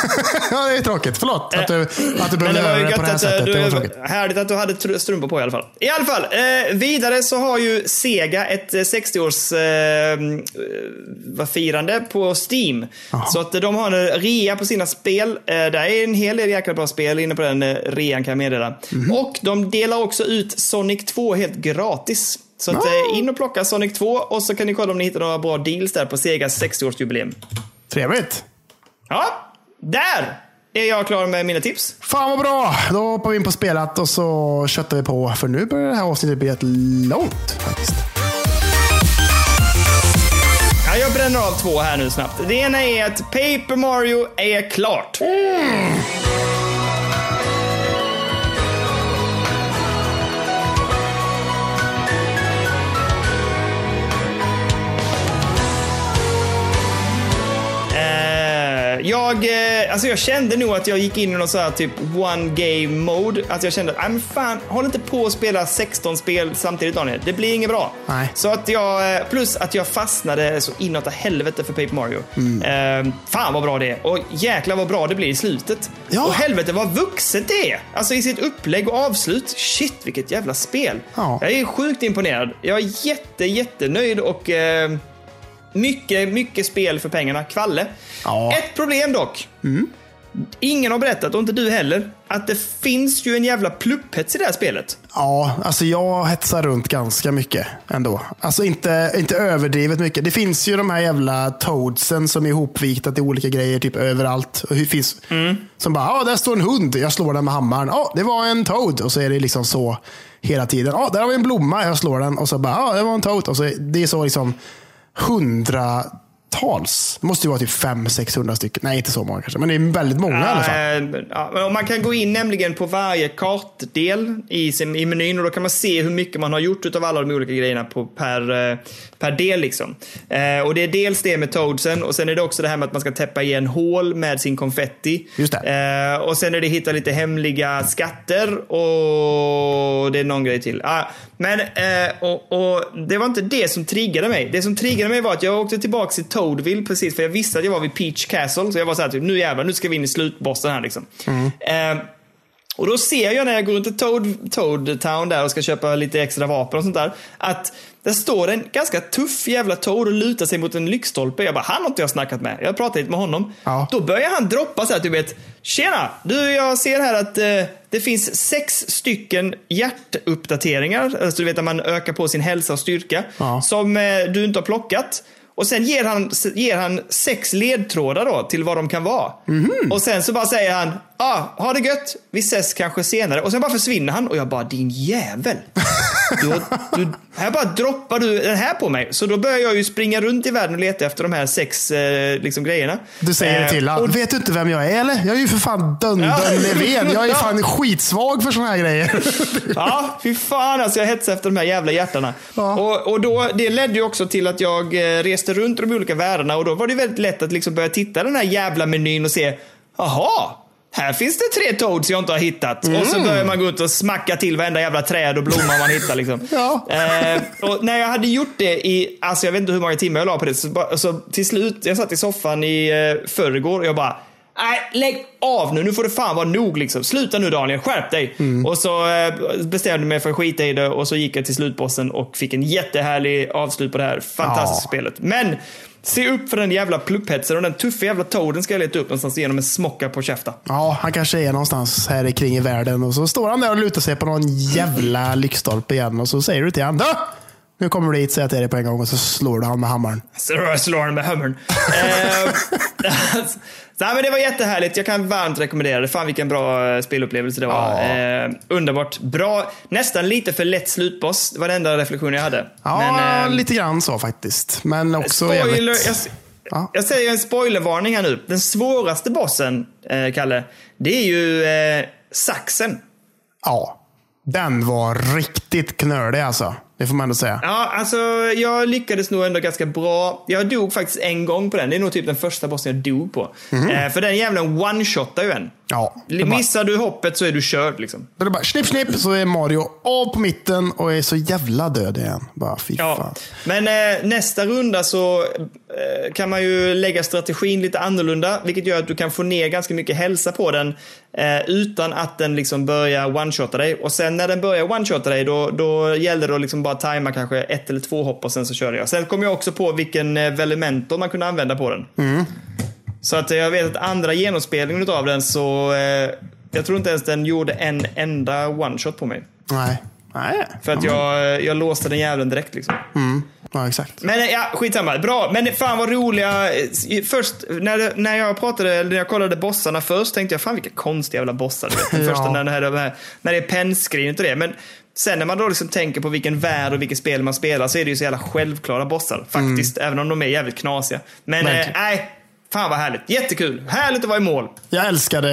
ja, det är tråkigt. Förlåt att du, att du behövde göra det på det här eh, sättet. Det var du, tråkigt. härligt att du hade tr- strumpor på i alla fall. I alla fall, eh, vidare så har ju Sega ett eh, 60-års eh, firande på Steam. Så att eh, de har en rea på sina spel. Eh, det är en hel del jäkla bra spel inne på den eh, rean kan jag meddela. Mhm. Och de delar också ut Sonic 2 helt gratis. Så att, eh, in och plocka Sonic 2 och så kan ni kolla om ni hittar några bra deals där på Segas 60-årsjubileum. Trevligt. Ja, där är jag klar med mina tips. Fan vad bra! Då hoppar vi in på spelat och så köttar vi på. För nu börjar det här avsnittet bli rätt långt faktiskt. General jag av två här nu snabbt. Det ena är att Paper Mario är klart. Mm. Jag, eh, alltså jag kände nog att jag gick in i någon sån här typ one game mode. Att jag kände att, "Nej, men fan, håll inte på att spela 16 spel samtidigt Daniel. Det blir inget bra. Nej. Så att jag, eh, plus att jag fastnade så inåt helvete för Paper Mario. Eh, fan vad bra det är. Och jäklar vad bra det blir i slutet. Ja. Och helvete vad vuxet det är. Alltså i sitt upplägg och avslut. Shit vilket jävla spel. Ja. Jag är sjukt imponerad. Jag är jätte, jättenöjd och eh, mycket, mycket spel för pengarna. Kvalle. Ja. Ett problem dock. ingen har berättat, och inte du heller, att det finns ju en jävla plupphets i det här spelet. Ja, alltså jag hetsar runt ganska mycket ändå. Alltså inte, inte överdrivet mycket. Det finns ju de här jävla toadsen som är ihopvikta till olika grejer typ överallt. Och det finns som bara, ja där står en hund, jag slår den med hammaren. Ja, det var en toad. Och så är det liksom så hela tiden. Ja, där har vi en blomma, jag slår den. Och så bara, ja det var en toad. Och så, det är så liksom hundra hundratals. Det måste ju vara typ 500-600 stycken. Nej, inte så många kanske. Men det är väldigt många i alla fall. Eh, Ja, man kan gå in nämligen på varje kartdel i, sin, i menyn och då kan man se hur mycket man har gjort av alla de olika grejerna på, per, eh, per del. Liksom. Eh, och det är dels det med toadsen och sen är det också det här med att man ska täppa igen hål med sin konfetti. Just det. Och sen är det hitta lite hemliga skatter och det är någon grej till. Ah, men och, och det var inte det som triggade mig. Det som triggade mig var att jag åkte tillbaka till Toadville precis för jag visste att jag var vid Peach Castle. Så jag var så här typ, nu jävlar, nu ska vi in i slutbossen här liksom. Eh, och då ser jag när jag går runt i Toad, Toad Town där och ska köpa lite extra vapen och sånt där. Att där står en ganska tuff jävla Toad och lutar sig mot en lyktstolpe. Jag bara, han har inte jag snackat med. Jag pratade lite med honom. Ja. Då börjar han droppa så här, du vet. Tjena! Du, jag ser här att eh, det finns sex stycken hjärtuppdateringar. Alltså du vet att man ökar på sin hälsa och styrka. Ja. Som eh, du inte har plockat. Och sen ger han, ger han sex ledtrådar då till vad de kan vara. Och sen så bara säger han, ah, ha det gött, vi ses kanske senare. Och sen bara försvinner han och jag bara, din jävel. Du, du, här bara droppar du den här på mig. Så då börjar jag ju springa runt i världen och leta efter de här sex eh, liksom, grejerna. Du säger det Eh, till honom. och Vet du inte vem jag är eller? Jag är ju för fan Dundun Ja. Löfven. Jag är fan skitsvag för såna här grejer. Ja, fy fan alltså. Jag hetsade efter de här jävla hjärtarna. Ja. Och, och då, det ledde ju också till att jag eh, reste runt de olika världarna och då var det väldigt lätt att liksom börja titta den här jävla menyn och se, jaha, här finns det tre toads jag inte har hittat. Och så börjar man gå ut och smacka till varenda jävla träd och blomma man hittar. Liksom. *laughs* Ja. Eh, och när jag hade gjort det i, alltså jag vet inte hur många timmar jag la på det, så, så till slut, jag satt i soffan i eh, förrgår och jag bara, Nej, lägg av nu. Nu får det fan vara nog liksom. Sluta nu Daniel, skärp dig. Och så eh, bestämde jag mig för att skita i det och så gick jag till slutbossen och fick en jättehärlig avslut på det här fantastiska Ja. spelet. Men se upp för den jävla plupphetsen och den tuffa jävla toaden ska jag leta upp någonstans genom en smocka på käften. Ja, han kanske är någonstans här kring i världen och så står han där och lutar sig på någon jävla lyktstolpe igen och så säger du till honom "Då! Nu kommer du hit, säger jag till dig på en gång och så slår du han med hammaren. Så jag slår den med hammaren. eh, *laughs* så, men det var jättehärligt. Jag kan varmt rekommendera det. Fan vilken bra eh, spelupplevelse det var. Ja. Eh, underbart. Bra. Nästan lite för lätt slutboss. Det var den enda reflektionen jag hade. Ja, men, eh, lite grann så faktiskt. Men också spoiler. jävligt... Jag, Ja. jag säger en spoilervarning här nu. Den svåraste bossen, eh, Kalle, det är ju eh, saxen. Ja, den var riktigt knölig alltså. Det får man ändå säga. Ja, alltså jag lyckades nog ändå ganska bra. Jag dog faktiskt en gång på den. Det är nog typ den första bossen jag dog på. Eh, för den jävlen one-shotar ju en. Ja, Missar du hoppet så är du körd liksom. Är det bara snipp, snipp, så är Mario av på mitten och är så jävla död igen. Bara fy Ja. fan. Men eh, nästa runda så kan man ju lägga strategin lite annorlunda, vilket gör att du kan få ner ganska mycket hälsa på den eh, utan att den liksom börjar one-shotta dig. Och sen när den börjar one-shotta dig, då, då gäller det att liksom bara tajma kanske ett eller två hopp och sen så kör jag. Sen kom jag också på vilken eh, Velimentor man kunde använda på den. Så att eh, jag vet att andra genomspelningen av den så eh, jag tror inte ens den gjorde en enda one-shot på mig. Nej. Nej. För att jag, jag låste den jäveln direkt liksom. Ja, exakt. Men eh, ja, skitsamma. Bra. Men fan vad roliga. eh, Först när, när jag pratade, eller när jag kollade bossarna först tänkte jag fan vilka konstiga jävla bossar. Du vet. Den *laughs* Ja. första när det, här, det här, när det är pennskrinet och det. Men sen när man då liksom tänker på vilken värld och vilket spel man spelar så är det ju så jävla självklara bossar. Faktiskt. Även om de är jävligt knasiga. Men eh, Verkligen. Fan vad härligt. Jättekul. Härligt att vara i mål. Jag älskade,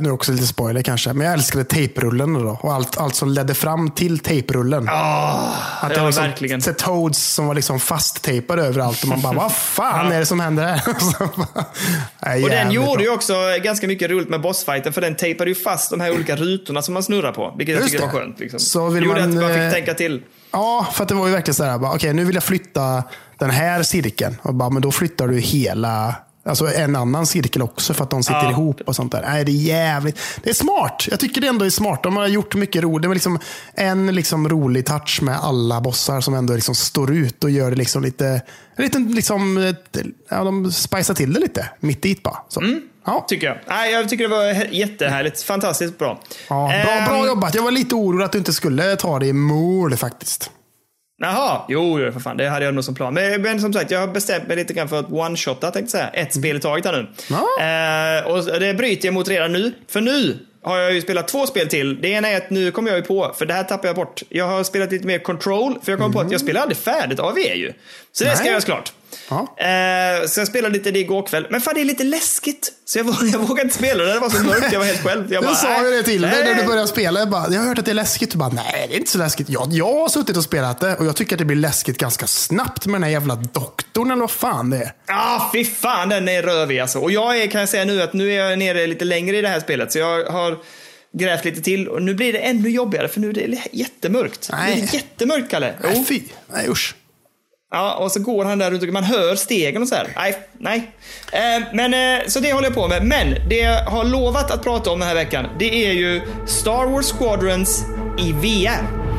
nu det också lite spoiler kanske, men jag älskade tejprullen då. Och allt, allt som ledde fram till tejprullen. Oh, Att ja, var som, verkligen. Så Toads som var liksom fasttejpade överallt och man bara, vad fan är det som händer här? *laughs* Nej, Och den gjorde bra. ju också ganska mycket roligt med bossfighten för den tejpade ju fast de här olika rutorna som man snurrar på. Vilket jag Just tycker var det. skönt. Liksom. Så vill gjorde man, att man eh, fick tänka till. Ja, för det var ju verkligen så här, okej nu vill jag flytta den här cirkeln. Och bara, men då flyttar du hela, alltså en annan cirkel också för att de sitter Ja. ihop och sånt där. Nej, det är jävligt. Det är smart. Jag tycker det ändå är smart. De har gjort mycket roligt. Det var liksom en liksom rolig touch med alla bossar som ändå liksom står ut och gör det liksom lite, en liten liksom, ja, de spicar till det lite. Mitt dit bara. Så. Ja. Tycker jag. Nej, jag tycker det var jättehärligt. Fantastiskt bra. Ja, bra, bra Ehm, jobbat. Jag var lite orolig att du inte skulle ta det i mål faktiskt. Jaha, jo, jo för fan. Det hade jag nog som plan. Men, men som sagt, jag har bestämt mig lite grann för att one-shotta, tänkte jag säga. Ett spel i taget här nu. Ja. Eh, och det bryter jag mot redan nu. För nu har jag ju spelat två spel till. Det ena är att nu kommer jag ju på, för det här tappar jag bort. Jag har spelat lite mer Control, för jag kom på att jag spelar aldrig färdigt AV ju. Så det ska Nej. göras klart. Eh, så jag spelade lite det igår kväll. Men fan, det är lite läskigt. Så jag, *laughs* jag vågade inte spela det. Det var så mörkt. Jag var helt själv. Jag, bara, Jag sa ju det till dig när du började spela. Jag, bara, jag har hört att det är läskigt. Du bara, nej det är inte så läskigt. Jag, jag har suttit och spelat det och jag tycker att det blir läskigt ganska snabbt med den här jävla doktorn eller vad fan det är. Ja, fy fan den är rövig alltså. Och jag är, kan jag säga nu, att nu är jag nere lite längre i det här spelet. Så jag har grävt lite till och nu blir det ännu jobbigare för nu är det jättemörkt. Nej. Det är jättemörkt, Kalle. Nej, fy. Nej usch. Ja, och så går han där runt och man hör stegen och så här. Nej, nej. Eh, men, eh, så det håller jag på med. Men det jag har lovat att prata om den här veckan, det är ju Star Wars Squadrons i VR.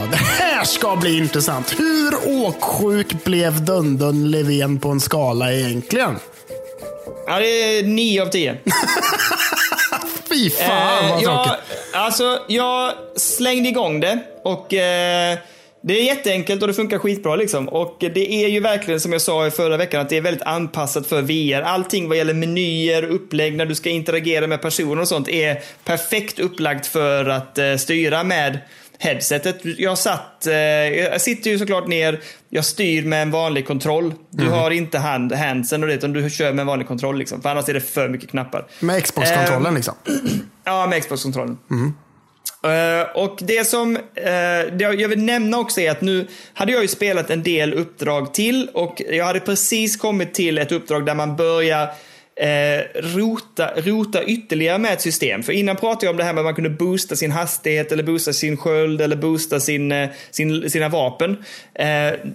Ja. det här ska bli intressant. Hur åksjuk blev Dundun Levén på en skala egentligen? Ja, det är 9 av 10. *laughs* Fy fan vad Eh, jag, tråkigt. alltså, jag slängde igång det och eh, det är jätteenkelt och det funkar skitbra liksom. Och det är ju verkligen som jag sa i förra veckan att det är väldigt anpassat för VR. Allting vad gäller menyer, upplägg, när du ska interagera med personer och sånt är perfekt upplagt för att eh, styra med headsetet. Jag satt, eh, jag sitter ju såklart ner, jag styr med en vanlig kontroll. Du Mhm. har inte hand, handsen och det, utan du kör med en vanlig kontroll liksom. För annars är det för mycket knappar. Med Xbox-kontrollen Ehm, liksom. *clears throat* Ja, med Xbox-kontrollen. Eh, och det som eh, det jag vill nämna också är att nu hade jag ju spelat en del uppdrag till och jag hade precis kommit till ett uppdrag där man börjar eh, rota, rota ytterligare med ett system. För innan pratade jag om det här med att man kunde boosta sin hastighet eller boosta sin sköld eller boosta sin, eh, sin, sina vapen. Eh,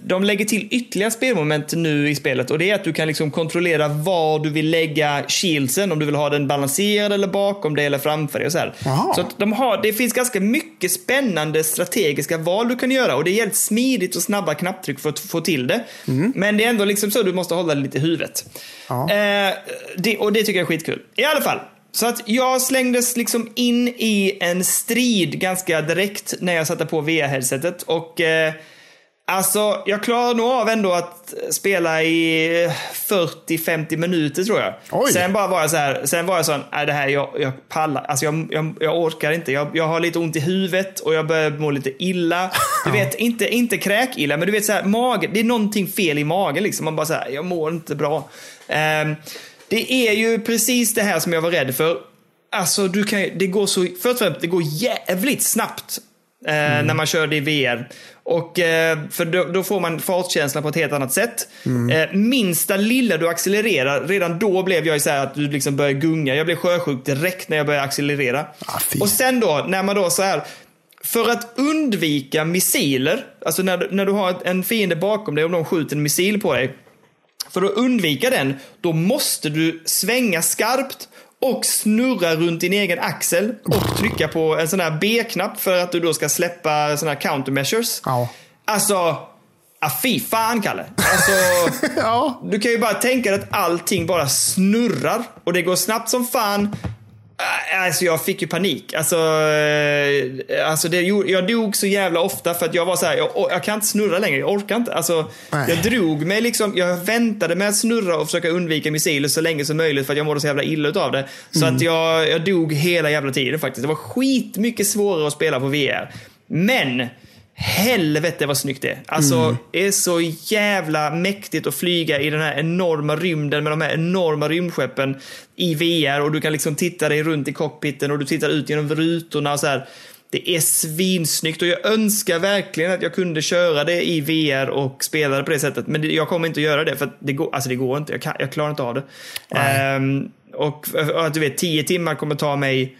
de lägger till ytterligare spelmoment nu i spelet och det är att du kan liksom kontrollera var du vill lägga shieldsen, om du vill ha den balanserad eller bakom dig eller framför dig och så här. Jaha. Så de har, det finns ganska mycket spännande strategiska val du kan göra och det är helt smidigt och snabba knapptryck för att få till det. Men det är ändå liksom så du måste hålla det lite i huvudet. Eh, det, och det tycker jag är skitkul. I alla fall. Så att jag slängdes liksom in i en strid ganska direkt när jag satte på VR-headsetet. Och eh, alltså, jag klarade nog av ändå att spela i 40-50 minuter tror jag. Oj. Sen bara var jag så här, sen var jag sån, nej det här, jag, jag pallar, alltså jag, jag, jag orkar inte. Jag, jag har lite ont i huvudet och jag börjar må lite illa. Du *laughs* vet, inte, inte kräkilla, men du vet så här, magen, det är någonting fel i magen liksom. Man bara så här, jag mår inte bra. Ehm, det är ju precis det här som jag var rädd för. Alltså, du kan, det går så, först och främst, det går jävligt snabbt eh, när man kör det i VR. Och, eh, för då, då får man fartkänslan på ett helt annat sätt. Eh, minsta lilla du accelererar, redan då blev jag så här att du liksom börjar gunga. Jag blev sjösjuk direkt när jag började accelerera. Ah, och sen då, när man då så här, för att undvika missiler, alltså när, när du har en fiende bakom dig och de skjuter en missil på dig. För att undvika den, då måste du svänga skarpt och snurra runt din egen axel och trycka på en sån här B-knapp för att du då ska släppa såna här countermeasures. Ja. Alltså, ah, fy fan Kalle. Alltså, *laughs* Ja. du kan ju bara tänka dig att allting bara snurrar och det går snabbt som fan. Äh, Alltså jag fick ju panik. Alltså, eh, alltså det, jag dog så jävla ofta för att jag var så här, jag, jag kan inte snurra längre, jag orkar inte. Alltså, Nej. jag drog mig liksom, jag väntade med att snurra och försöka undvika missiler så länge som möjligt för att jag mådde så jävla illa utav det. Så att jag, jag dog hela jävla tiden faktiskt. Det var skitmycket svårare att spela på VR. Men Helvete vad snyggt det är. Alltså, det är så jävla mäktigt att flyga i den här enorma rymden med de här enorma rymdskeppen i VR och du kan liksom titta dig runt i cockpiten och du tittar ut genom rutorna och så här. Det är svinsnyggt och jag önskar verkligen att jag kunde köra det i VR och spela det på det sättet. Men jag kommer inte att göra det för det går, alltså det går inte. Jag, kan, jag klarar inte av det. Um, och, och du vet, 10 timmar kommer ta mig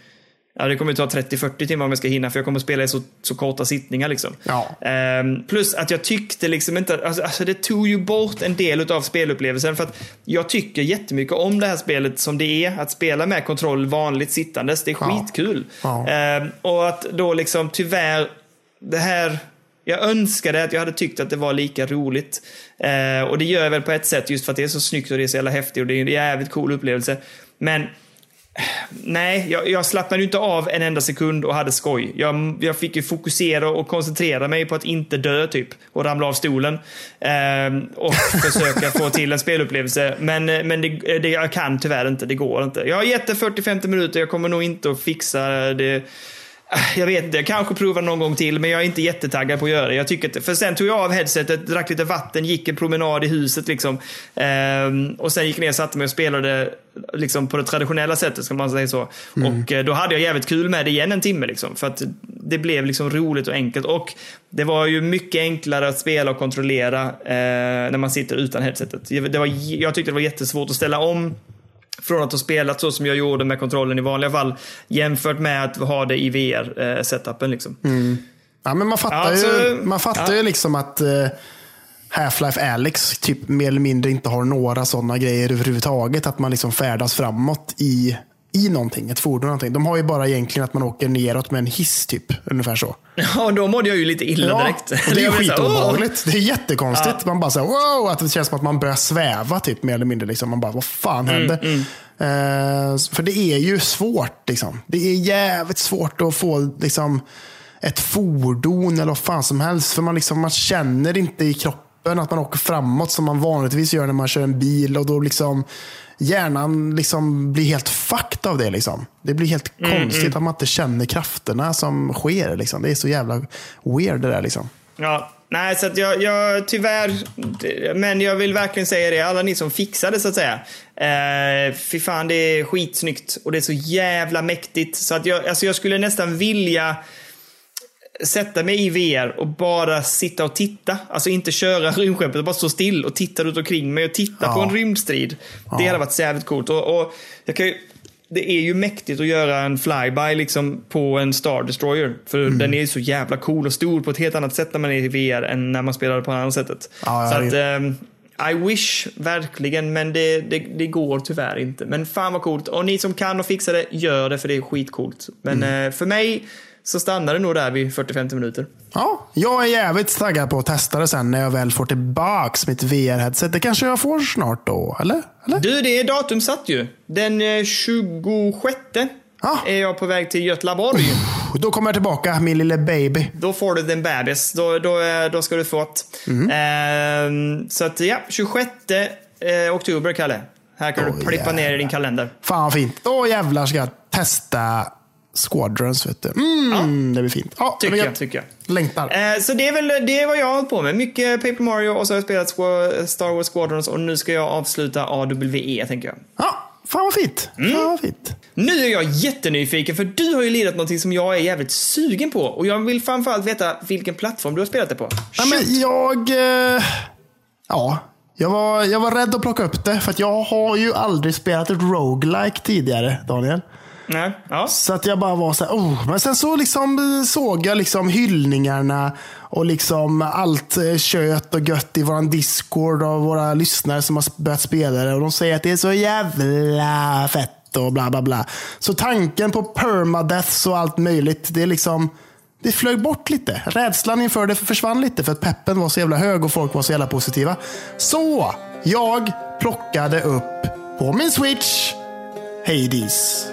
Ja, det kommer ta 30-40 timmar om jag ska hinna för jag kommer spela i så, så korta sittningar. Liksom. Ja. Um, plus att jag tyckte liksom inte, alltså, alltså det tog ju bort en del av spelupplevelsen för att jag tycker jättemycket om det här spelet som det är. Att spela med kontroll vanligt sittandes, det är skitkul. Ja. Um, och att då liksom tyvärr, det här jag önskade att jag hade tyckt att det var lika roligt. Eh, och det gör jag väl på ett sätt just för att det är så snyggt och det är så jävla häftigt och det är en jävligt cool upplevelse. Men Nej, jag, jag slappnade inte av en enda sekund och hade skoj. Jag, jag fick ju fokusera och koncentrera mig på att inte dö typ och ramla av stolen. Eh, och *laughs* försöka få till en spelupplevelse. Men, men det, det, jag kan tyvärr inte, det går inte. Jag har gett det 40-50 minuter, jag kommer nog inte att fixa det jag vet inte, jag kanske provar någon gång till, men jag är inte jättetaggad på att göra det. Jag tycker att, för sen tog jag av headsetet, drack lite vatten, gick en promenad i huset liksom. Ehm, och sen gick ner och satte mig och spelade liksom, på det traditionella sättet, ska man säga så. Mm. Och eh, då hade jag jävligt kul med det igen en timme, liksom, för att det blev liksom roligt och enkelt. Och det var ju mycket enklare att spela och kontrollera eh, när man sitter utan headsetet. Det var, jag tyckte det var jättesvårt att ställa om från att ha spelat så som jag gjorde med kontrollen i vanliga fall jämfört med att ha det i VR-setupen. Liksom. Mm. Ja, men man fattar alltså, ju, man fattar ja. ju liksom att uh, Half-Life Alyx typ mer eller mindre inte har några sådana grejer överhuvudtaget. Att man liksom färdas framåt i i någonting, ett fordon. Någonting. De har ju bara egentligen att man åker neråt med en hiss typ. Ungefär så. *laughs* Ja, då mådde jag ju lite illa ja, direkt. Och det är *laughs* skitobehagligt. Det är jättekonstigt. Ja. Man bara säger wow, att det känns som att man börjar sväva typ mer eller mindre. Liksom. Man bara, vad fan händer? Mm, mm. Uh, för det är ju svårt. Liksom. Det är jävligt svårt att få liksom, ett fordon eller vad fan som helst. För man, liksom, man känner inte i kroppen att man åker framåt som man vanligtvis gör när man kör en bil. Och då liksom hjärnan liksom blir helt fucked av det. Liksom. Det blir helt mm, konstigt mm. att man inte känner krafterna som sker. Liksom. Det är så jävla weird det där. Liksom. Ja, nej, så jag, jag tyvärr, men jag vill verkligen säga det, alla ni som fixade så att säga. Eh, fy fan, det är skitsnyggt och det är så jävla mäktigt. Så att jag, alltså jag skulle nästan vilja sätta mig i VR och bara sitta och titta. Alltså inte köra *laughs* rymdskeppet, bara stå still och titta runt omkring mig och titta ja. på en rymdstrid. Ja. Det hade varit jävligt coolt. Och, och jag kan ju, det är ju mäktigt att göra en flyby liksom på en Star Destroyer. För mm. den är så jävla cool och stor på ett helt annat sätt när man är i VR än när man spelar på det andra sättet. Ja, så att, um, I wish verkligen, men det, det, det, går tyvärr inte. Men fan vad coolt. Och ni som kan och fixar det, gör det för det är skitcoolt. Men mm. uh, för mig så stannar det nog där vid 40-50 minuter. Ja, jag är jävligt taggad på att testa det sen när jag väl får tillbaks mitt VR-headset. Det kanske jag får snart då, eller? eller? Du, det är datumsatt ju. Den 26 eh, ah. är jag på väg till Götlaborg. Då kommer jag tillbaka, min lille baby. Då får du din bebis. Då, då, eh, då ska du få ett. Mm. Ehm, så att ja, 26 eh, oktober, Kalle. Här kan oh, du plippa jävlar. ner i din kalender. Fan vad fint. Då jävlar ska jag testa Squadrons. Vet du. Mm, ja. Det blir fint. Ja, tycker, jag, tycker jag. Längtar. Eh, så det är väl det är vad jag har hållit på med. Mycket Paper Mario och så har jag spelat Star Wars Squadrons och nu ska jag avsluta AWE tänker jag. Ja, fan vad fint. Mm. Fan vad fint. Nu är jag jättenyfiken för du har ju lirat någonting som jag är jävligt sugen på och jag vill framförallt veta vilken plattform du har spelat det på. Ja, men jag... Eh, ja, jag var, jag var rädd att plocka upp det, för att jag har ju aldrig spelat ett roguelike tidigare, Daniel. Nej. Ja. Så att jag bara var så här, oh. Men sen så liksom eh, såg jag liksom hyllningarna och liksom allt eh, kött och gött i våran Discord och våra lyssnare som har börjat spela det. Och de säger att det är så jävla fett och bla bla bla. Så tanken på permadeaths och allt möjligt, det är liksom det flög bort lite. Rädslan inför det försvann lite för att peppen var så jävla hög och folk var så jävla positiva. Så jag plockade upp på min switch Hades.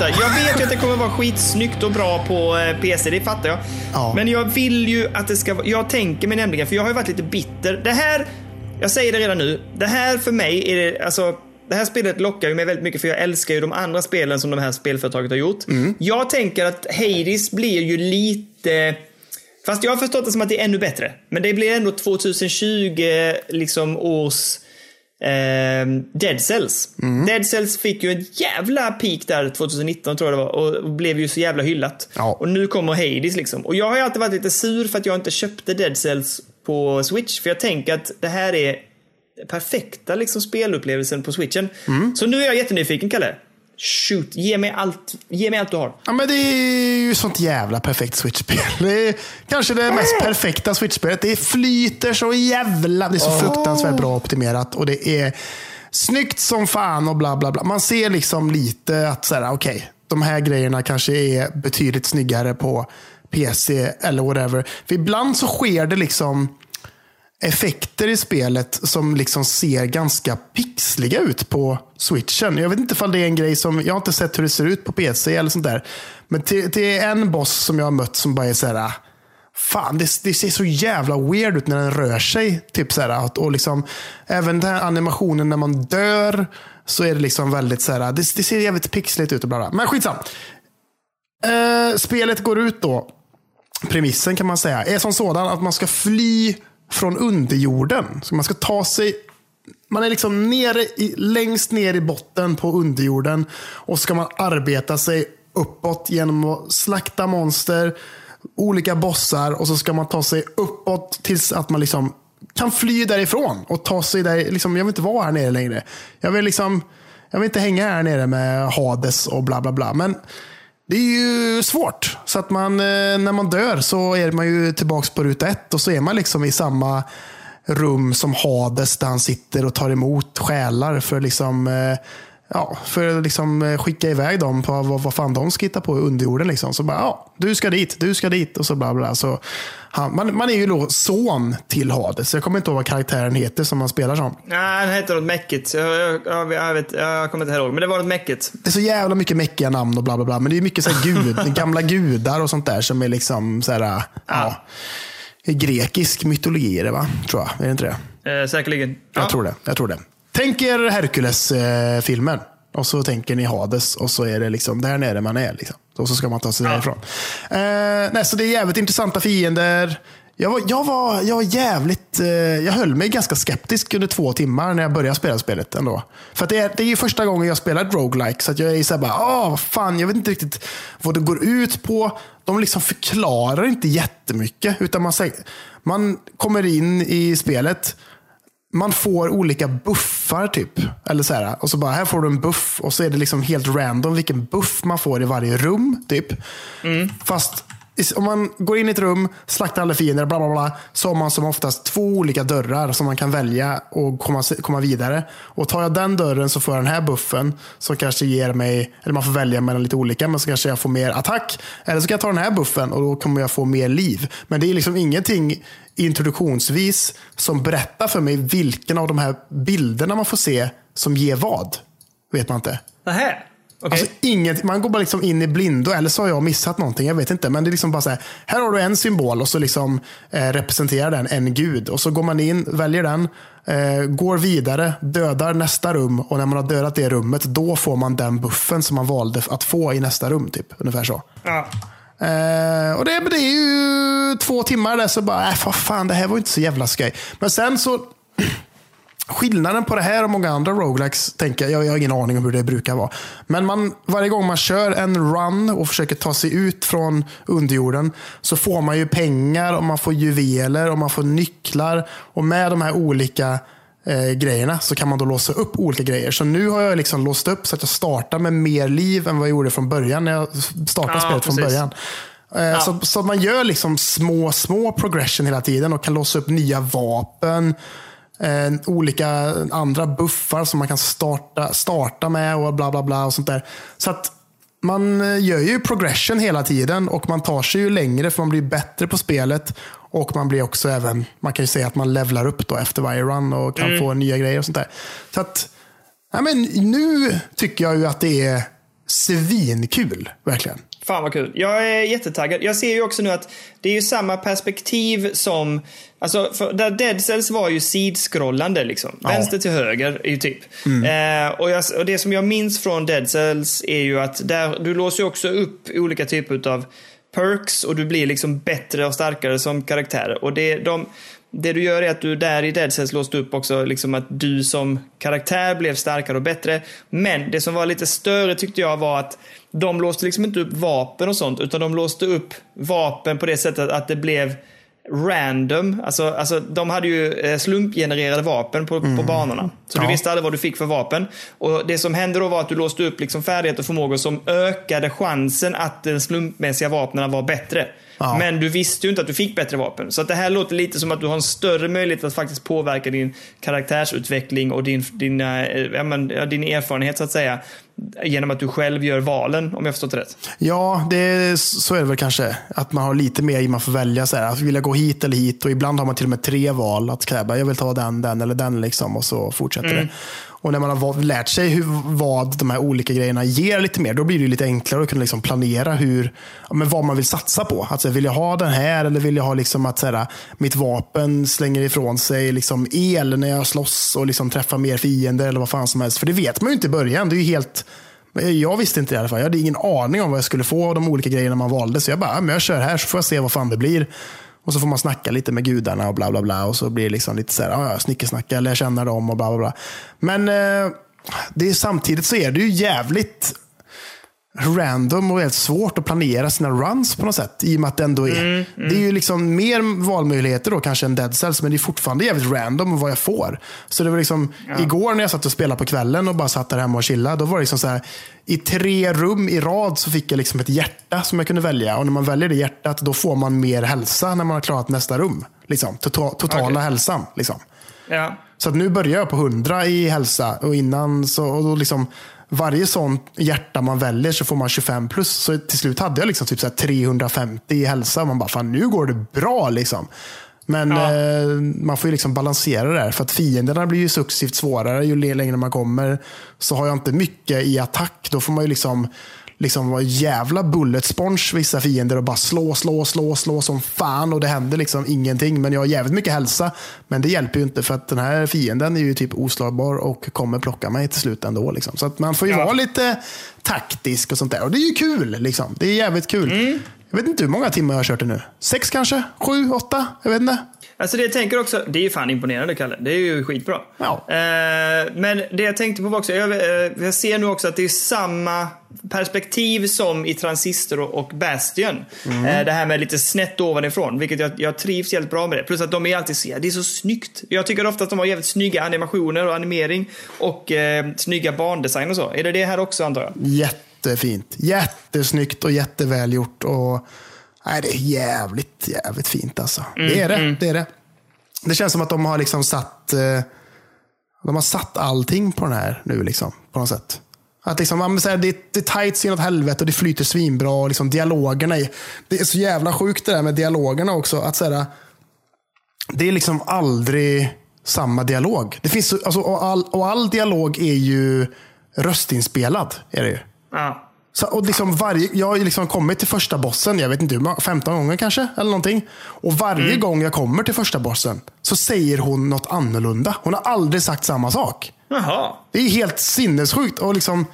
Där. Jag vet ju att det kommer vara skitsnyggt och bra på eh, PC, det fattar jag. Ja. Men jag vill ju att det ska vara... Jag tänker mig nämligen, för jag har ju varit lite bitter. Det här, jag säger det redan nu, det här för mig är det, alltså det här spelet lockar ju mig väldigt mycket för jag älskar ju de andra spelen som de här spelföretaget har gjort. Jag tänker att Hades blir ju lite... Fast jag har förstått det som att det är ännu bättre. Men det blir ändå 2020 liksom års eh, Dead Cells. Dead Cells fick ju en jävla peak där 2019 tror jag det var och blev ju så jävla hyllat. Ja. Och nu kommer Hades liksom. Och jag har ju alltid varit lite sur för att jag inte köpte Dead Cells på Switch. För jag tänker att det här är perfekta liksom spelupplevelsen på switchen. Så nu är jag jättenyfiken, Kalle. Shoot, ge mig allt, ge mig allt du har. Ja, men det är ju sånt jävla perfekt Switch-spel. Det är kanske det mest perfekta Switch-spelet. Det flyter så jävla... Det är så fruktansvärt bra optimerat och det är snyggt som fan och bla bla bla. Man ser liksom lite att så här, okej, de här grejerna kanske är betydligt snyggare på PC eller whatever. För ibland så sker det liksom effekter i spelet som liksom ser ganska pixliga ut på switchen. Jag vet inte om det är en grej som, jag har inte sett hur det ser ut på PC eller sånt där. Men det är en boss som jag har mött som bara är så här, ah, fan det, det ser så jävla weird ut när den rör sig. Typ så här, och, och liksom, även den här animationen när man dör så är det liksom väldigt så här, ah, det, det ser jävligt pixligt ut och bla bla. Men skitsam. Eh, spelet går ut då premissen kan man säga, är som sådan att man ska fly från underjorden. Så man ska ta sig man är liksom nere i, längst ner i botten på underjorden och ska man arbeta sig uppåt genom att slakta monster, olika bossar och så ska man ta sig uppåt tills att man liksom kan fly därifrån och ta sig där. Liksom, jag vill inte vara här nere längre. Jag vill, liksom, jag vill inte hänga här nere med Hades och bla bla bla. Men det är ju svårt. Så att man, eh, när man dör så är man ju tillbaka på ruta ett och så är man liksom i samma rum som Hades där han sitter och tar emot själar för liksom eh, Ja, för att liksom eh, skicka iväg dem på vad, vad fan de ska hitta på i underjorden. Liksom. Så bara, ja, du ska dit, du ska dit och så bla bla. Så han, man, man är ju då son till Hades. Jag kommer inte ihåg vad karaktären heter som man spelar som. Nej, han heter något mäckigt. Jag, jag, jag, jag, vet, jag kommer inte ihåg, men det var något mäckigt. Det är så jävla mycket mäckiga namn och bla bla bla. Men det är mycket så här *laughs* gud, gamla gudar och sånt där som är liksom så här, ja. Grekisk mytologi är det va? Tror jag. Är det inte det? Eh, säkerligen. Jag Ja. tror det. Jag tror det. Tänk er Hercules-filmen. Och så tänker ni Hades och så är det liksom där nere man är. Liksom. Och så ska man ta sig Ja. därifrån. Eh, nej, så det är jävligt intressanta fiender. Jag var, jag var, jag var jävligt... Eh, jag höll mig ganska skeptisk under två timmar när jag började spela spelet ändå. För det, är, det är ju första gången jag spelar roguelike så jag är så här bara, åh, vad fan, jag vet inte riktigt vad det går ut på. De liksom förklarar inte jättemycket. Utan man, man kommer in i spelet, man får olika buffar typ. Eller så här, och så bara, här får du en buff. Och så är det liksom helt random vilken buff man får i varje rum. typ. Fast is- om man går in i ett rum, slaktar alla fiender, bla bla bla. Så har man som oftast två olika dörrar som man kan välja och komma, komma vidare. Och tar jag den dörren så får jag den här buffen. Som kanske ger mig, eller man får välja mellan lite olika. Men så kanske jag får mer attack. Eller så kan jag ta den här buffen och då kommer jag få mer liv. Men det är liksom ingenting introduktionsvis som berättar för mig vilken av de här bilderna man får se som ger vad. Vet man inte. Nähä. Okej. Alltså, inget, man går bara liksom in i blindo, eller så har jag missat någonting. Jag vet inte. Men det är liksom bara så här, här har du en symbol och så liksom, eh, representerar den en gud. Och så går man in, väljer den, eh, går vidare, dödar nästa rum. Och när man har dödat det rummet, då får man den buffen som man valde att få i nästa rum. Typ. Ungefär så. Ja. Eh, och det, men det är ju två timmar där så bara, äh, vad fan, det här var ju inte så jävla skoj. Men sen så, *clears throat* skillnaden på det här och många andra roguelikes, tänker jag, jag har ingen aning om hur det brukar vara. Men man, varje gång man kör en run och försöker ta sig ut från underjorden så får man ju pengar och man får juveler och man får nycklar. Och med de här olika eh, grejerna så kan man då låsa upp olika grejer. Så nu har jag liksom låst upp så att jag startar med mer liv än vad jag gjorde från början när jag startade Ja, spelet från början. Eh, Så, så man gör liksom små, små progression hela tiden och kan låsa upp nya vapen. Eh, olika andra buffar som man kan starta, starta med och bla bla bla och sånt där. Så att man eh, gör ju progression hela tiden och man tar sig ju längre för man blir bättre på spelet. Och man blir också även, man kan ju säga att man levlar upp då efter varje run och kan få nya grejer och sånt där. Så att, ja, men nu tycker jag ju att det är svinkul, verkligen. Fan vad kul. Jag är jättetaggad. Jag ser ju också nu att det är ju samma perspektiv som... Alltså, för där Dead Cells var ju sidskrollande liksom. Ja. Vänster till höger är ju typ. Eh, och, jag, och det som jag minns från Dead Cells är ju att där, du låser ju också upp olika typer av perks och du blir liksom bättre och starkare som karaktär. Och det, de, det du gör är att du där i Dead Cells låste upp också liksom att du som karaktär blev starkare och bättre. Men det som var lite större tyckte jag var att de låste liksom inte upp vapen och sånt, utan de låste upp vapen på det sättet att det blev random. Alltså, alltså de hade ju eh, slumpgenererade vapen på, på banorna. Så Ja. du visste aldrig vad du fick för vapen. Och det som hände då var att du låste upp liksom färdigheter och förmågor som ökade chansen att den slumpmässiga vapnen var bättre. Ja. Men du visste ju inte att du fick bättre vapen. Så att det här låter lite som att du har en större möjlighet att faktiskt påverka din karaktärsutveckling och din, din, eh, ja, men, ja, din erfarenhet så att säga. Genom att du själv gör valen, om jag förstått det rätt. Ja, det, så är det väl kanske. Att man har lite mer man får välja. Så här, att vill jag gå hit eller hit? Och ibland har man till och med tre val. Att kräva, jag vill ta den, den eller den. Liksom, och så fortsätter det. Och när man har lärt sig hur, vad de här olika grejerna ger lite mer, då blir det lite enklare att kunna liksom planera hur, men vad man vill satsa på. Alltså, vill jag ha den här eller vill jag ha liksom att så här, mitt vapen slänger ifrån sig liksom el när jag slåss och liksom träffar mer fiender eller vad fan som helst. För det vet man ju inte i början. Det är ju helt... Jag visste inte det i alla fall. Jag hade ingen aning om vad jag skulle få av de olika grejerna man valde. Så jag bara, men jag kör här så får jag se vad fan det blir. Och så får man snacka lite med gudarna och bla bla bla. Och så blir det liksom lite så här, ja, ja, snickesnacka, eller jag känner dem och bla bla bla. Men eh, det är, samtidigt så är det ju jävligt random och helt svårt att planera sina runs på något sätt. I och med att det ändå är, det är ju liksom mer valmöjligheter då kanske än Dead Cells, men det är fortfarande jävligt random vad jag får. Så det var liksom, igår när jag satt och spelade på kvällen och bara satt där hemma och chillade, då var det liksom så här, i tre rum i rad så fick jag liksom ett hjärta som jag kunde välja. Och när man väljer det hjärtat, då får man mer hälsa när man har klarat nästa rum. Liksom, tota- totala Okej. hälsan. Liksom. Ja. Så att nu börjar jag på 100 i hälsa och innan så och då liksom varje sånt hjärta man väljer så får man 25 plus. Så till slut hade jag liksom typ så här 350 i hälsa. Man bara, fan nu går det bra liksom. Men Ja. eh, man får ju liksom balansera det där. För att fienderna blir ju successivt svårare ju längre man kommer. Så har jag inte mycket i attack, då får man ju liksom liksom vara jävla bullet sponge vissa fiender och bara slå, slå, slå, slå som fan och det händer liksom ingenting. Men jag har jävligt mycket hälsa. Men det hjälper ju inte för att den här fienden är ju typ oslagbar och kommer plocka mig till slut ändå. Liksom. Så att man får ju Ja. vara lite taktisk och sånt där. Och det är ju kul. Liksom. Det är jävligt kul. Mm. Jag vet inte hur många timmar jag har kört det nu. Sex kanske? Sju? Åtta? Jag vet inte. Alltså det jag tänker också, det är ju fan imponerande Kalle. Det är ju skitbra. Ja. Eh, men det jag tänkte på var också, jag, eh, jag ser nu också att det är samma perspektiv som i Transistor och, och Bastion. Mm. Eh, det här med lite snett ovanifrån, vilket jag, jag trivs jävligt bra med det. Plus att de är alltid så, det är så snyggt. Jag tycker ofta att de har jävligt snygga animationer och animering och eh, snygga bandesign och så. Är det det här också antar jag? Jättefint. Jättesnyggt och jättevälgjort. Och, nej, det är jävligt, jävligt fint alltså. det är det. Det är det. Det känns som att de har liksom satt eh, de har satt allting på den här nu. Liksom, på något sätt. Att liksom, så här, det, det är tight så inåt helvete och det flyter svinbra. Och liksom, dialogerna är, det är så jävla sjukt det där med dialogerna också. Att så här, det är liksom aldrig samma dialog. Det finns, så- alltså, och, all, och all dialog är ju röstinspelad. Är det ju. Ja. Så, och liksom varje, jag har liksom kommit till första bossen, jag vet inte hur många, 15 gånger kanske. Eller någonting. Och varje gång jag kommer till första bossen så säger hon något annorlunda. Hon har aldrig sagt samma sak. Jaha. Det är helt sinnessjukt. Och liksom,